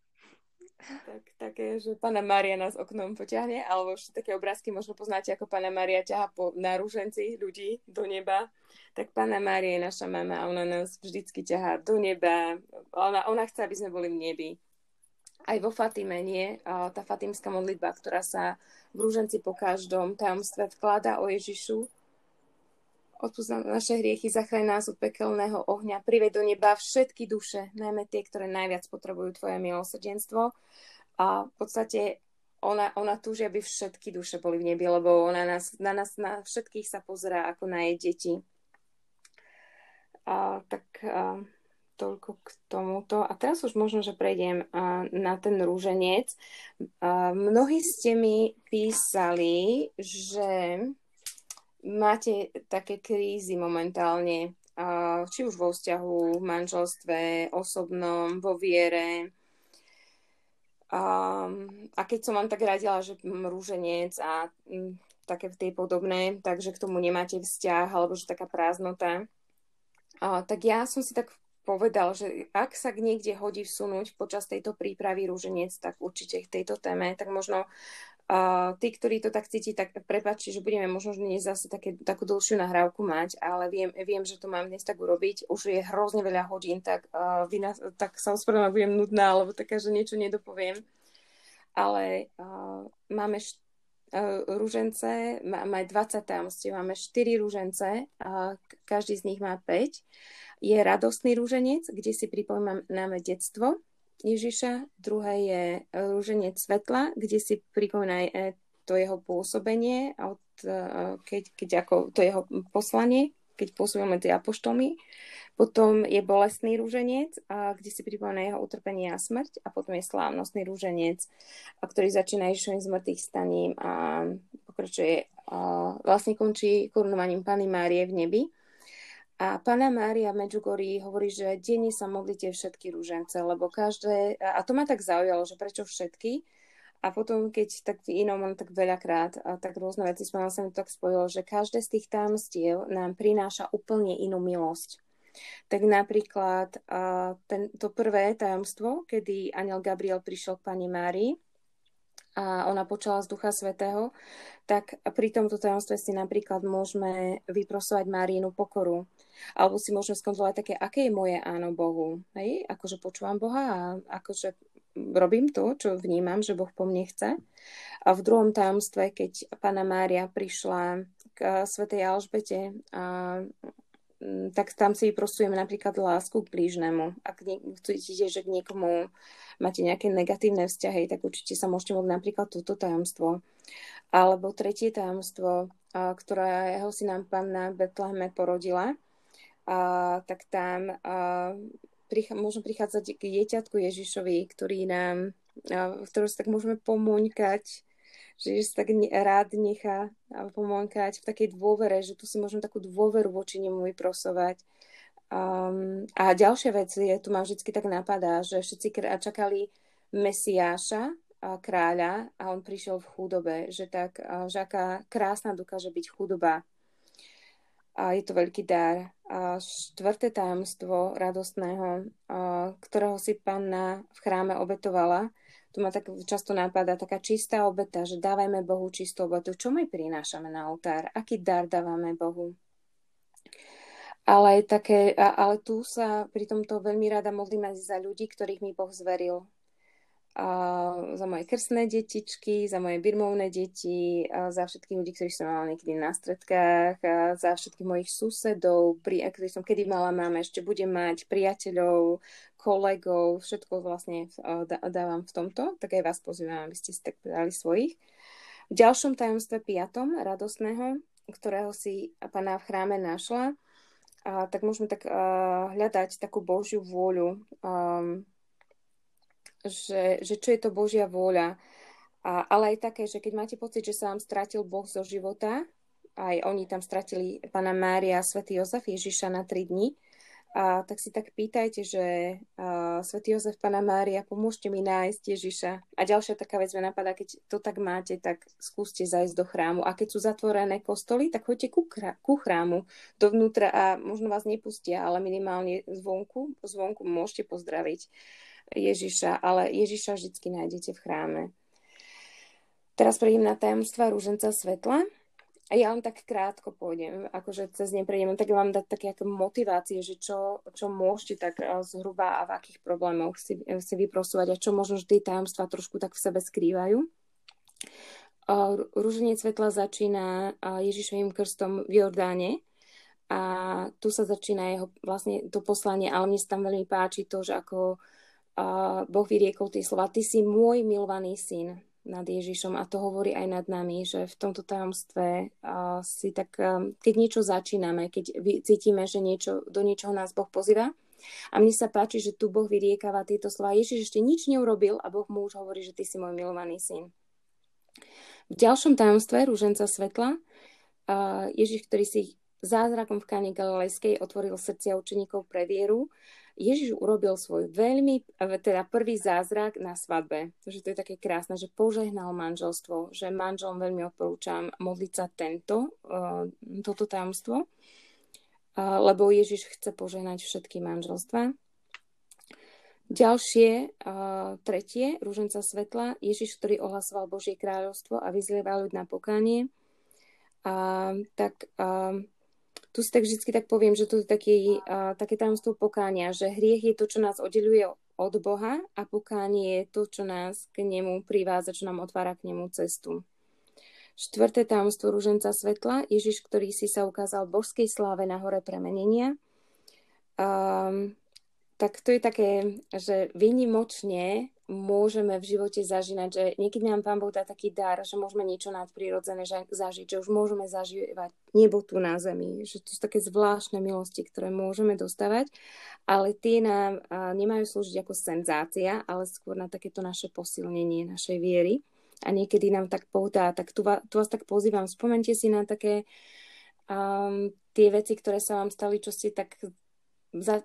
S4: tak, také, že pána Maria nás oknom poťahne, alebo ešte také obrázky možno poznáte, ako pána Maria ťaha po náruženci ľudí do neba. Tak pána Mária je naša mama a ona nás vždycky ťahá do neba. Ona, ona chce, aby sme boli v nebi. Aj vo Fatime nie. Tá fatimská modlitba, ktorá sa v rúženci po každom tajomstve vkladá o Ježišu, odpúsť naše hriechy, zachráň nás od pekelného ohňa, prived do neba všetky duše, najmä tie, ktoré najviac potrebujú tvoje milosrdenstvo. A v podstate ona, ona túži, aby všetky duše boli v nebi, lebo ona nás, na nás, na všetkých sa pozerá ako na jej deti. A, tak a, toľko k tomuto. A teraz už možno, že prejdem a, na ten rúženec. A, mnohí ste mi písali, že máte také krízy momentálne, či už vo vzťahu, v manželstve, osobnom, vo viere. A, keď som vám tak radila, že rúženec a také tie podobné, takže k tomu nemáte vzťah, alebo že taká prázdnota, tak ja som si tak povedal, že ak sa niekde hodí vsunúť počas tejto prípravy rúženec, tak určite k tejto téme, tak možno Tí, ktorí to tak cíti, tak prepáčte, že budeme možno dnes zase také, takú dlhšiu nahrávku mať, ale viem, viem, že to mám dnes tak urobiť. Už je hrozne veľa hodín, tak, uh, nás, tak sa ospravedlňujem, budem nudná, alebo taká, že niečo nedopoviem. Ale uh, máme št- uh, rúžence, máme 20 tajomstiev, máme 4 rúžence, uh, každý z nich má 5. Je radostný rúženec, kde si pripomíname detstvo, Ježiša, druhé je rúženec svetla, kde si pripomína e, to jeho pôsobenie, od, e, keď, keď ako to jeho poslanie, keď pôsobil medzi apoštolmi. Potom je bolestný rúženec, kde si pripomína jeho utrpenie a smrť. A potom je slávnostný rúženec, ktorý začína Ježišovým zmrtvých staním a pokračuje, vlastne končí korunovaním Pany Márie v nebi. A pána Mária v Medjugorji hovorí, že denne sa modlite všetky rúžence, lebo každé, a to ma tak zaujalo, že prečo všetky, a potom, keď tak v inom, tak veľakrát, a tak rôzne veci som sa mi tak spojilo, že každé z tých tajomstiev nám prináša úplne inú milosť. Tak napríklad ten, to prvé tajomstvo, kedy aniel Gabriel prišiel k pani Márii, a ona počala z Ducha Svetého, tak pri tomto tajomstve si napríklad môžeme vyprosovať Márínu pokoru. Alebo si môžeme skontrolovať také, aké je moje áno Bohu. Hej? Akože počúvam Boha a akože robím to, čo vnímam, že Boh po mne chce. A v druhom tajomstve, keď pána Mária prišla k svätej Alžbete a tak tam si vyprosujeme napríklad lásku k blížnemu. Ak cítite, že k niekomu máte nejaké negatívne vzťahy, tak určite sa môžete môcť napríklad toto tajomstvo. Alebo tretie tajomstvo, ktorého si nám panna Betleheme porodila, tak tam a, prichádzať k dieťatku Ježišovi, ktorý nám, a, ktorého sa tak môžeme pomôňkať, že sa tak rád nechá pomôňkať v takej dôvere, že tu si môžeme takú dôveru voči nemu vyprosovať. Um, a ďalšia vec je, tu ma vždy tak napadá, že všetci čakali Mesiáša, a kráľa a on prišiel v chudobe, že tak, že aká krásna dokáže byť chudoba. A je to veľký dar. A štvrté tajomstvo radostného, a ktorého si panna v chráme obetovala, tu ma tak často napadá taká čistá obeta, že dávajme Bohu čistú obetu. Čo my prinášame na oltár? Aký dar dávame Bohu? Ale, také, ale tu sa pri tomto veľmi rada modlím aj za ľudí, ktorých mi Boh zveril. A za moje krstné detičky, za moje birmovné deti, a za všetkých ľudí, ktorí som mala niekedy na stredkách, a za všetkých mojich susedov, pri, ktorých som kedy mala, mám ešte budem mať priateľov, kolegov, všetko vlastne dávam v tomto, tak aj vás pozývam, aby ste si tak dali svojich. V ďalšom tajomstve piatom, radostného, ktorého si pána v chráme našla, a tak môžeme tak uh, hľadať takú Božiu vôľu, um, že, že čo je to Božia vôľa. A, ale aj také, že keď máte pocit, že sa vám stratil Boh zo života, aj oni tam stratili pána Mária a svätý Jozef Ježiša na tri dni, a tak si tak pýtajte, že uh, svätý Jozef, Pana Mária, pomôžte mi nájsť Ježiša. A ďalšia taká vec ma napadá, keď to tak máte, tak skúste zajsť do chrámu. A keď sú zatvorené kostoly, tak choďte ku, ku chrámu dovnútra a možno vás nepustia, ale minimálne zvonku, zvonku môžete pozdraviť Ježiša, ale Ježiša vždy nájdete v chráme. Teraz prejdem na tajomstva rúženca svetla. A ja len tak krátko pôjdem, akože cez ne prejdem, tak vám dať také motivácie, že čo, čo môžete tak eh, zhruba a v akých problémoch si, eh, si vyprosovať a čo možno tie tajomstvá trošku tak v sebe skrývajú. Rúženie svetla začína Ježišovým krstom v Jordáne a tu sa začína jeho vlastne to poslanie, ale mne sa tam veľmi páči to, že ako Boh vyriekol tie slova, ty si môj milovaný syn nad Ježišom a to hovorí aj nad nami, že v tomto tajomstve uh, si tak, um, keď niečo začíname, keď cítime, že niečo, do niečoho nás Boh pozýva, a mne sa páči, že tu Boh vyriekáva tieto slova. Ježiš ešte nič neurobil a Boh mu už hovorí, že ty si môj milovaný syn. V ďalšom tajomstve rúženca svetla uh, Ježiš, ktorý si zázrakom v Káne Galilejskej otvoril srdcia učeníkov pre vieru, Ježiš urobil svoj veľmi, teda prvý zázrak na svadbe. Takže to je také krásne, že požehnal manželstvo, že manželom veľmi odporúčam modliť sa tento, uh, toto tajomstvo. lebo Ježiš chce požehnať všetky manželstva. Ďalšie, tretie, rúženca svetla, Ježiš, ktorý ohlasoval Božie kráľovstvo a vyzlieval ľud na pokánie. Tak tu si tak vždy tak poviem, že to je taký, a, také tajomstvo pokánia, že hriech je to, čo nás oddeluje od Boha a pokánie je to, čo nás k nemu privádza, čo nám otvára k nemu cestu. Štvrté tajomstvo rúženca svetla, Ježiš, ktorý si sa ukázal božskej sláve na hore premenenia. Um, tak to je také, že vynimočne môžeme v živote zažívať, že niekedy nám Pán Boh dá taký dar, že môžeme niečo nadprirodzené zažiť, že už môžeme zažívať nebo tu na zemi, že to sú také zvláštne milosti, ktoré môžeme dostávať, ale tie nám nemajú slúžiť ako senzácia, ale skôr na takéto naše posilnenie našej viery. A niekedy nám tak poutá, tak tu, vás, tu vás tak pozývam, spomente si na také um, tie veci, ktoré sa vám stali, čo ste tak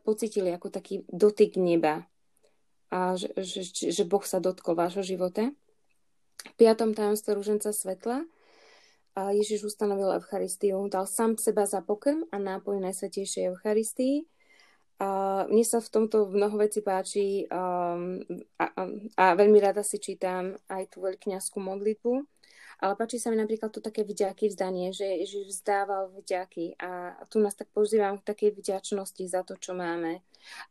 S4: pocitili ako taký dotyk neba a že, že, že Boh sa dotkol vášho života. V piatom tajomstve rúženca svetla a Ježiš ustanovil Eucharistiu, dal sám seba za pokrm a nápoj Najsvetejšej Eucharistii Uh, mne sa v tomto mnoho veci páči um, a, a, a veľmi rada si čítam aj tú veľkňazskú modlitbu, ale páči sa mi napríklad to také vďaky vzdanie, že Ježiš vzdával vďaky a tu nás tak pozývam k takej vďačnosti za to, čo máme.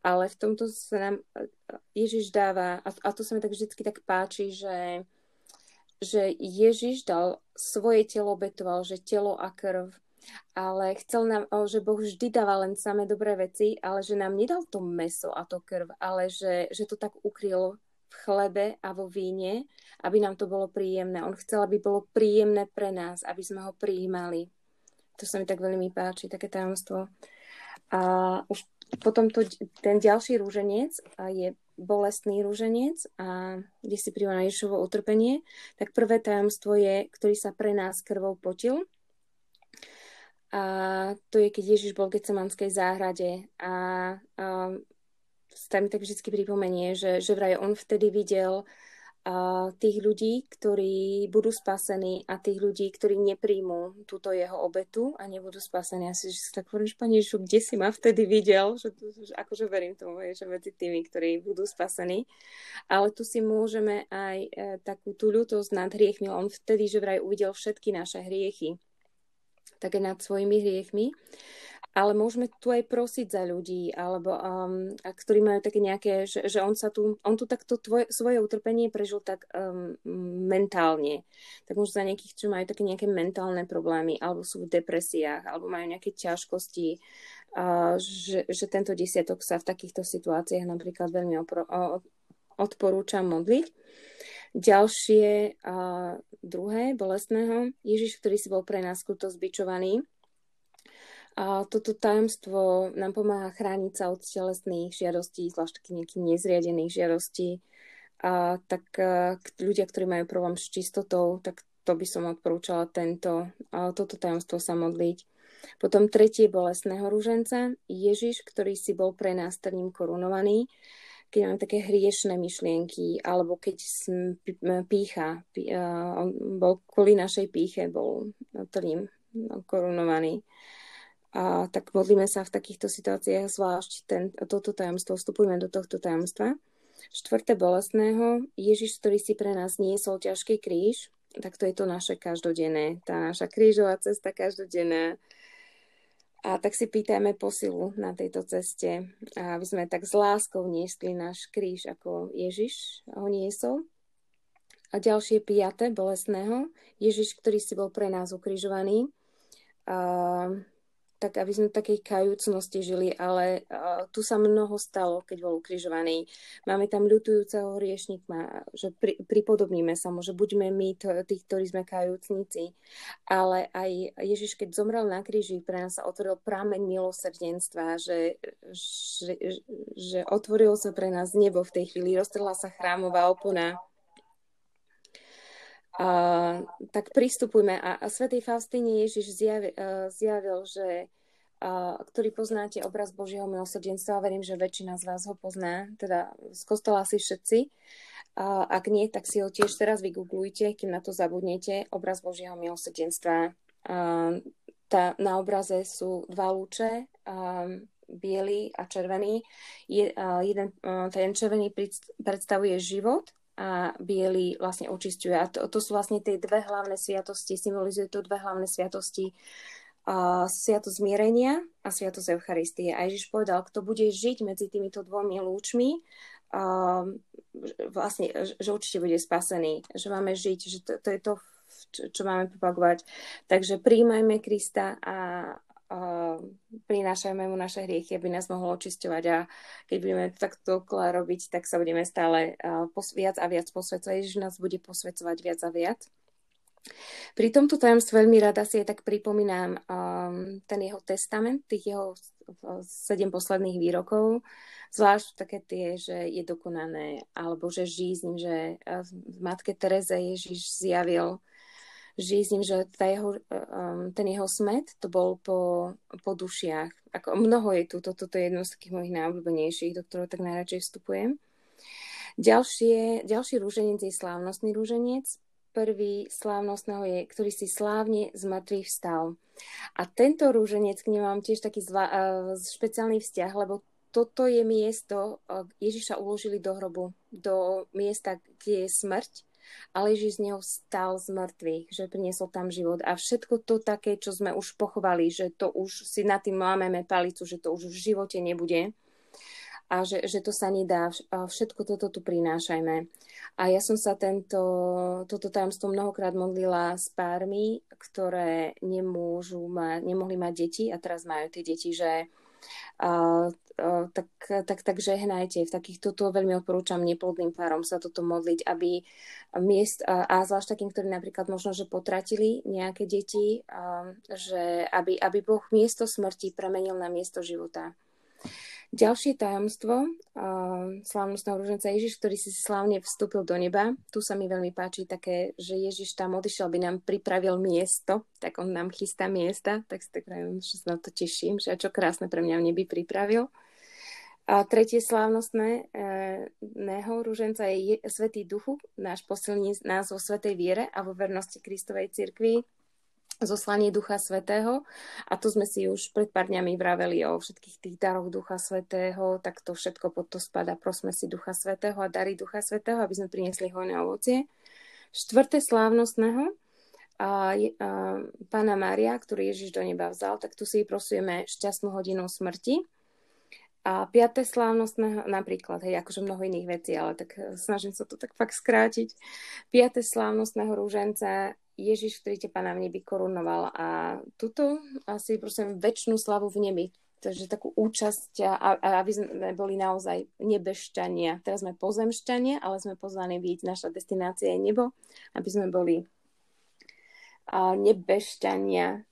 S4: Ale v tomto sa nám Ježiš dáva, a, to sa mi tak vždy tak páči, že, že Ježiš dal svoje telo, obetoval, že telo a krv ale chcel nám, že Boh vždy dáva len samé dobré veci, ale že nám nedal to meso a to krv, ale že, že to tak ukryl v chlebe a vo víne, aby nám to bolo príjemné. On chcel, aby bolo príjemné pre nás, aby sme ho prijímali. To sa mi tak veľmi páči, také tajomstvo. A už potom to, ten ďalší rúženec je bolestný rúženec a kde si príjma Ježovo utrpenie, tak prvé tajomstvo je, ktorý sa pre nás krvou potil, a to je, keď Ježiš bol v Gecemanskej záhrade a, a sa mi tak vždy pripomenie, že, že vraj on vtedy videl a tých ľudí, ktorí budú spasení a tých ľudí, ktorí nepríjmú túto jeho obetu a nebudú spasení. Asi že tak hovorím, že Pane Ježišu, kde si ma vtedy videl? Že, že akože verím tomu, že medzi tými, ktorí budú spasení. Ale tu si môžeme aj e, takú tú ľutosť nad hriechmi. On vtedy, že vraj uvidel všetky naše hriechy také nad svojimi hriechmi. Ale môžeme tu aj prosiť za ľudí, alebo um, ktorí majú také nejaké, že, že on sa tu, on tu takto tvoje, svoje utrpenie prežil tak um, mentálne. Tak možno za nejakých, čo majú také nejaké mentálne problémy, alebo sú v depresiách, alebo majú nejaké ťažkosti, uh, že, že tento desiatok sa v takýchto situáciách napríklad veľmi opro, uh, odporúča modliť. Ďalšie, a druhé, bolestného, Ježiš, ktorý si bol pre nás kruto zbičovaný. A toto tajomstvo nám pomáha chrániť sa od telesných žiadostí, zvlášť takých nejakých nezriadených žiadostí. A tak a, ľudia, ktorí majú problém s čistotou, tak to by som odporúčala tento, a toto tajomstvo sa modliť. Potom tretie bolestného rúženca, Ježiš, ktorý si bol pre nás trním korunovaný keď mám také hriešné myšlienky, alebo keď som pícha, pí, uh, on bol kvôli našej píche, bol trním no, korunovaný. A tak modlíme sa v takýchto situáciách, zvlášť ten, toto tajomstvo, vstupujeme do tohto tajomstva. Štvrté bolestného, Ježiš, ktorý si pre nás niesol ťažký kríž, tak to je to naše každodenné, tá naša krížová cesta každodenná, a tak si pýtajme posilu na tejto ceste, aby sme tak s láskou niesli náš kríž, ako Ježiš ho niesol. A ďalšie piaté bolestného, Ježiš, ktorý si bol pre nás ukrižovaný. Tak aby sme v takej kajúcnosti žili, ale uh, tu sa mnoho stalo, keď bol ukrižovaný. Máme tam ľutujúceho hriešníka, že pri, pripodobníme sa mu, že buďme my tí, ktorí sme kajúcnici. Ale aj Ježiš, keď zomrel na kríži, pre nás sa otvoril prámeň milosrdenstva, že, že, že otvorilo sa pre nás nebo v tej chvíli, roztrhla sa chrámová opona Uh, tak pristupujme. A, a svätej Faustine Ježiš zjavil, uh, zjavil že uh, ktorý poznáte obraz Božieho milosrdenstva, verím, že väčšina z vás ho pozná, teda z kostola asi všetci. Uh, ak nie, tak si ho tiež teraz vygooglujte, kým na to zabudnete, obraz Božieho milosrdenstva. Uh, tá, na obraze sú dva lúče, um, biely a červený. Je, uh, jeden, uh, ten červený predstavuje život a biely vlastne očistuje. A to, to sú vlastne tie dve hlavné sviatosti, symbolizuje to dve hlavné sviatosti uh, sviatosť zmierenia a sviatosť Eucharistie. A Ježiš povedal, kto bude žiť medzi týmito dvomi lúčmi, uh, vlastne, že určite bude spasený, že máme žiť, že to, to je to, čo, čo máme propagovať. Takže príjmajme Krista a prinášajme mu naše hriechy, aby nás mohol očisťovať a keď budeme takto robiť, tak sa budeme stále pos- viac a viac posvedcovať. Ježiš nás bude posvedcovať viac a viac. Pri tomto tajomstve veľmi rada si aj tak pripomínam um, ten jeho testament, tých jeho sedem posledných výrokov, zvlášť také tie, že je dokonané, alebo že žijí že v matke Tereze Ježiš zjavil žije s ním, že tá jeho, um, ten jeho smet to bol po, po dušiach. Ako mnoho je tu, toto, toto je jedno z takých mojich najobľúbenejších, do ktorého tak najradšej vstupujem. Ďalšie, ďalší rúženec je slávnostný rúženec. Prvý slávnostného je, ktorý si slávne z mŕtvych vstal. A tento rúženec k nemám tiež taký zva, uh, špeciálny vzťah, lebo toto je miesto, uh, Ježiša uložili do hrobu, do miesta, kde je smrť ale Ježiš z neho stal z mŕtvych, že priniesol tam život. A všetko to také, čo sme už pochovali, že to už si na tým lámeme palicu, že to už v živote nebude a že, že to sa nedá. Všetko toto tu prinášajme. A ja som sa tento, toto tajomstvo mnohokrát modlila s pármi, ktoré nemôžu mať, nemohli mať deti a teraz majú tie deti, že tak, tak, tak žehnajte. V takýchto to veľmi odporúčam neplodným párom sa toto modliť, aby miest, a zvlášť takým, ktorí napríklad možno, že potratili nejaké deti, že aby, aby Boh miesto smrti premenil na miesto života. Ďalšie tajomstvo uh, slávnostného rúženca Ježiš, ktorý si slávne vstúpil do neba. Tu sa mi veľmi páči také, že Ježiš tam odišiel, aby nám pripravil miesto, tak on nám chystá miesta, tak si tak pravím, že sa na to teším, že čo krásne pre mňa v nebi pripravil. A tretie slávnostné e, neho rúženca je Svetý Duchu, náš posilní nás vo Svetej viere a vo vernosti Kristovej cirkvi zoslanie Ducha Svetého. A tu sme si už pred pár dňami vraveli o všetkých tých daroch Ducha Svetého, tak to všetko pod to spada. Prosme si Ducha Svetého a dary Ducha Svetého, aby sme priniesli hojné ovocie. Štvrté slávnostného, a, a, pána Mária, ktorý Ježiš do neba vzal, tak tu si prosujeme šťastnú hodinu smrti. A piaté slávnostného, napríklad, hej, akože mnoho iných vecí, ale tak snažím sa to tak fakt skrátiť. Piaté slávnostného rúženca Ježiš, ktorý ťa pána v nebi korunoval a tuto asi prosím väčšinu slavu v nebi. Takže takú účasť, aby sme boli naozaj nebešťania. Teraz sme pozemšťania, ale sme pozvaní byť, naša destinácia je nebo, aby sme boli nebešťania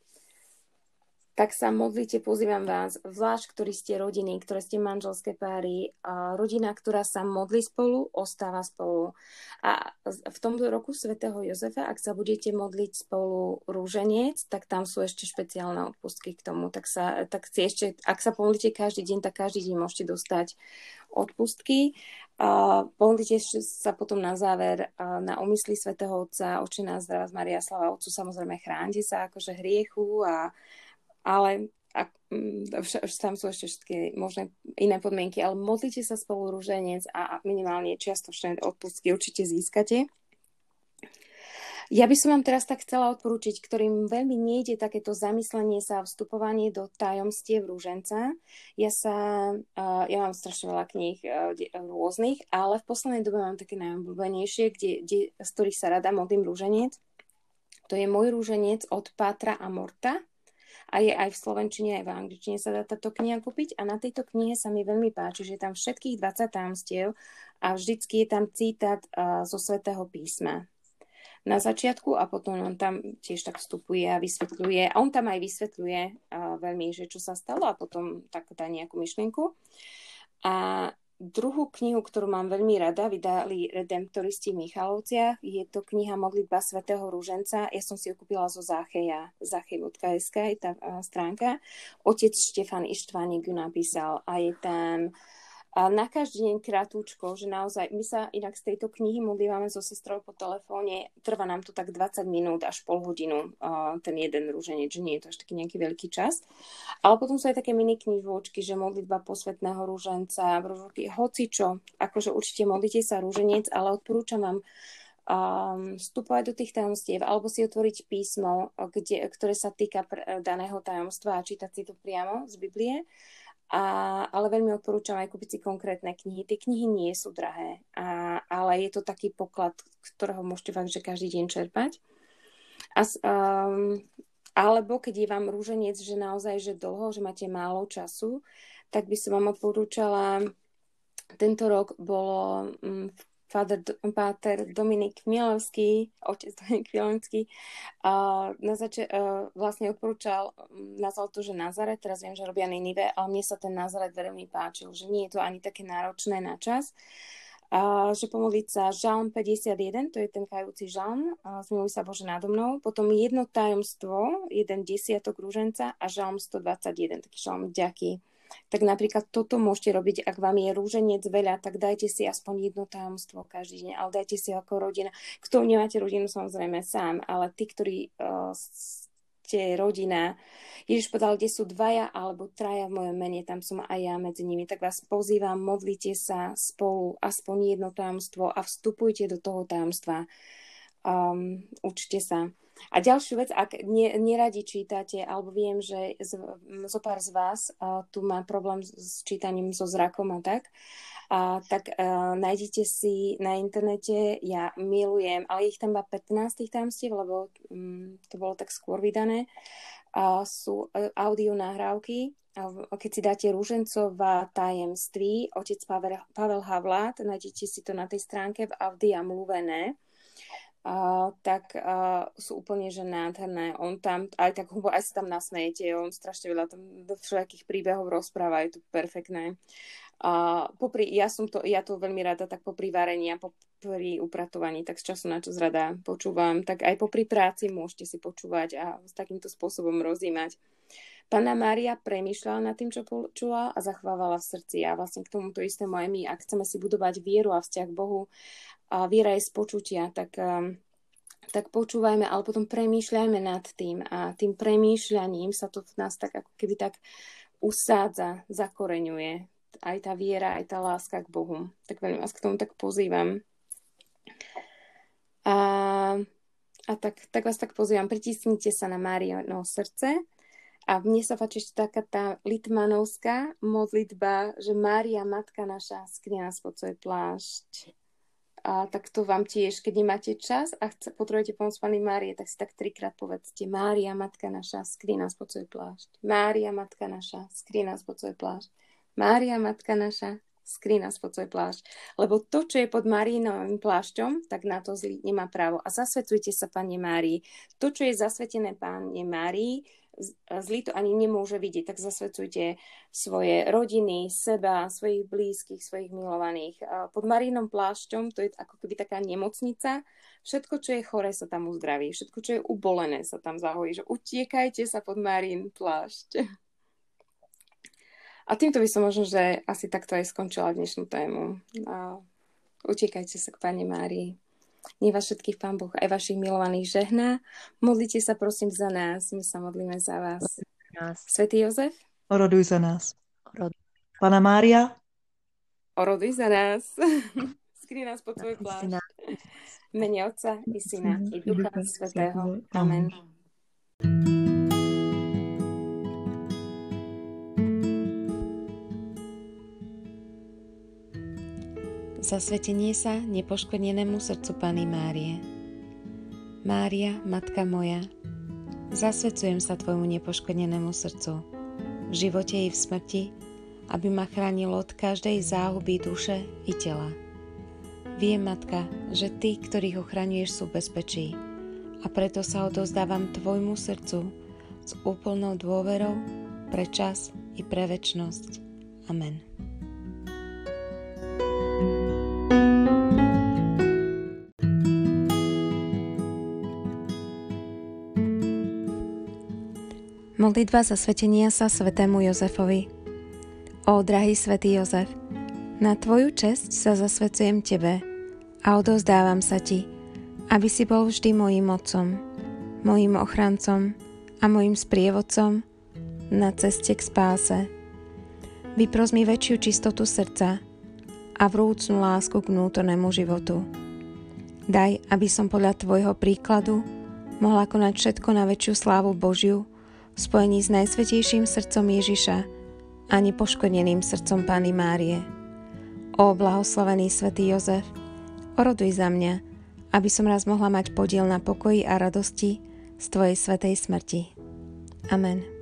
S4: tak sa modlite, pozývam vás, zvlášť, ktorí ste rodiny, ktoré ste manželské páry, rodina, ktorá sa modlí spolu, ostáva spolu. A v tomto roku svätého Jozefa, ak sa budete modliť spolu rúženec, tak tam sú ešte špeciálne odpustky k tomu. Tak, sa, tak si ešte, ak sa pomodlíte každý deň, tak každý deň môžete dostať odpustky. A pomodlite sa potom na záver na umysly svätého Otca, oči nás, zdravá Maria, slava Otcu, samozrejme chránte sa akože hriechu a ale ak, mm, tam sú ešte všetky možné iné podmienky, ale modlite sa spolu rúženec a minimálne čiastočné odpustky určite získate. Ja by som vám teraz tak chcela odporúčiť, ktorým veľmi nejde takéto zamyslenie sa a vstupovanie do tajomstiev rúženca. Ja sa, ja mám strašne veľa kníh rôznych, ale v poslednej dobe mám také najobľúbenejšie, kde, kde, z ktorých sa rada modlím rúženec. To je môj rúženec od Pátra a Morta a je aj v slovenčine, aj v angličtine sa dá táto kniha kúpiť a na tejto knihe sa mi veľmi páči, že je tam všetkých 20 támstiev a vždycky je tam citát zo svätého písma na začiatku a potom on tam tiež tak vstupuje a vysvetľuje. A on tam aj vysvetľuje veľmi, že čo sa stalo a potom tak dá nejakú myšlienku. A Druhú knihu, ktorú mám veľmi rada, vydali Redemptoristi v Michalovciach. Je to kniha Modlitba svätého Rúženca. Ja som si ju kúpila zo Zácheja, zachej.sk je tá stránka. Otec Štefan Ištvánik ju napísal a je tam na každý deň krátúčko, že naozaj, my sa inak z tejto knihy modlívame so sestrou po telefóne, trvá nám to tak 20 minút až pol hodinu, ten jeden rúženec, že nie je to až taký nejaký veľký čas. Ale potom sú aj také mini knižôčky, že modlitba posvetného rúženca, hoci čo, akože určite modlite sa rúženec, ale odporúčam vám um, vstupovať do tých tajomstiev alebo si otvoriť písmo, kde, ktoré sa týka pr- daného tajomstva a čítať si to priamo z Biblie a, ale veľmi odporúčam aj kúpiť si konkrétne knihy. Tie knihy nie sú drahé, a, ale je to taký poklad, ktorého môžete fakt, že každý deň čerpať. A, um, alebo keď je vám rúženec, že naozaj, že dlho, že máte málo času, tak by som vám odporúčala tento rok bolo um, Father, Páter Dominik Mielovský, otec Dominik Mielovský, na zač- uh, vlastne odporúčal, nazval to, že Nazaret, teraz viem, že robia Ninive, ale mne sa ten Nazaret veľmi páčil, že nie je to ani také náročné na čas. Uh, že pomodliť sa Žalm 51, to je ten kajúci žalm, uh, zmiluj sa Bože nado mnou, potom jedno tajomstvo, jeden desiatok rúženca a žalm 121, taký žalm ďaký tak napríklad toto môžete robiť, ak vám je rúženec veľa, tak dajte si aspoň jedno tajomstvo každý deň, ale dajte si ako rodina. Kto nemáte rodinu, samozrejme sám, ale tí, ktorí uh, ste rodina, Ježiš povedal, kde sú dvaja alebo traja v mojom mene, tam som aj ja medzi nimi. Tak vás pozývam, modlite sa spolu, aspoň jedno tajomstvo a vstupujte do toho tajomstva. Um, učte sa. A ďalšiu vec, ak nie, neradi čítate, alebo viem, že z, zo pár z vás uh, tu má problém s čítaním so zrakom a tak, uh, tak uh, nájdete si na internete, ja milujem, ale ich tam iba 15 tých tamstiev, lebo um, to bolo tak skôr vydané, uh, sú uh, audio nahrávky, keď si dáte Rúžencová tajemství, otec Pavel, Pavel Havlát, nájdete si to na tej stránke v Audia mluvené, uh, tak uh, sú úplne že nádherné. On tam, aj tak hubo, aj sa tam nasmejete, on strašne veľa tam do všetkých príbehov rozpráva, je to perfektné. Uh, popri, ja, som to, ja to veľmi rada tak popri varení a popri upratovaní, tak z času na čas rada počúvam, tak aj popri práci môžete si počúvať a s takýmto spôsobom rozímať. Pána Mária premýšľala nad tým, čo počula a zachvávala v srdci. A vlastne k tomuto istému aj my, ak chceme si budovať vieru a vzťah k Bohu, a viera je z počutia, tak, um, tak počúvajme, ale potom premýšľajme nad tým a tým premýšľaním sa to v nás tak ako keby tak usádza, zakoreňuje aj tá viera, aj tá láska k Bohu. Tak veľmi vás k tomu tak pozývam. A, a tak, tak vás tak pozývam, pritisnite sa na Máriino srdce a mne sa páči ešte taká tá litmanovská modlitba, že Mária, Matka naša, skrie nás pod svoj plášť a tak to vám tiež, keď nemáte čas a chce, potrebujete pomoc Pani Márie, tak si tak trikrát povedzte Mária, Matka naša, skrí nás pod svoj plášť. Mária, Matka naša, skrí nás pod svoj plášť. Mária, Matka naša, skrí nás pod svoj plášť. Lebo to, čo je pod Márinovým plášťom, tak na to zlý nemá právo. A zasvetujte sa, Pane Márii. To, čo je zasvetené Pane Márii, zlý to ani nemôže vidieť, tak zasvedcujte svoje rodiny, seba, svojich blízkych, svojich milovaných. Pod Marínom plášťom to je ako keby taká nemocnica. Všetko, čo je chore, sa tam uzdraví. Všetko, čo je ubolené, sa tam zahojí. Že utiekajte sa pod Marín plášť. A týmto by som možno, že asi takto aj skončila dnešnú tému. A utiekajte sa k Pane Márii. Nech vás všetkých Pán Boh aj vašich milovaných žehná. Modlite sa prosím za nás, my sa modlíme za vás. Svetý Jozef?
S3: Oroduj za nás. Pana Mária?
S4: Oroduj za nás. Skry nás pod tvoj plášť. Mene Otca i Syna i Ducha Svetého. Amen. Amen. Zasvetenie sa nepoškvrnenému srdcu Pany Márie. Mária, Matka moja, zasvecujem sa Tvojmu nepoškvrnenému srdcu, v živote i v smrti, aby ma chránilo od každej záhuby duše i tela. Viem, Matka, že Ty, ktorých ochraňuješ, sú bezpečí a preto sa odozdávam Tvojmu srdcu s úplnou dôverou pre čas i pre väčnosť. Amen. Modlitba za svetenia sa svetému Jozefovi. Ó, drahý svätý Jozef, Na Tvoju česť sa zasvecujem Tebe a odozdávam sa Ti, aby si bol vždy mojim otcom, mojim ochrancom a mojim sprievodcom na ceste k spáse. Vypros mi väčšiu čistotu srdca a vrúcnú lásku k vnútornému životu. Daj, aby som podľa Tvojho príkladu mohla konať všetko na väčšiu slávu Božiu spojení s najsvetejším srdcom Ježiša a nepoškodeným srdcom Pány Márie. O blahoslavený svätý Jozef, oroduj za mňa, aby som raz mohla mať podiel na pokoji a radosti z Tvojej svetej smrti. Amen.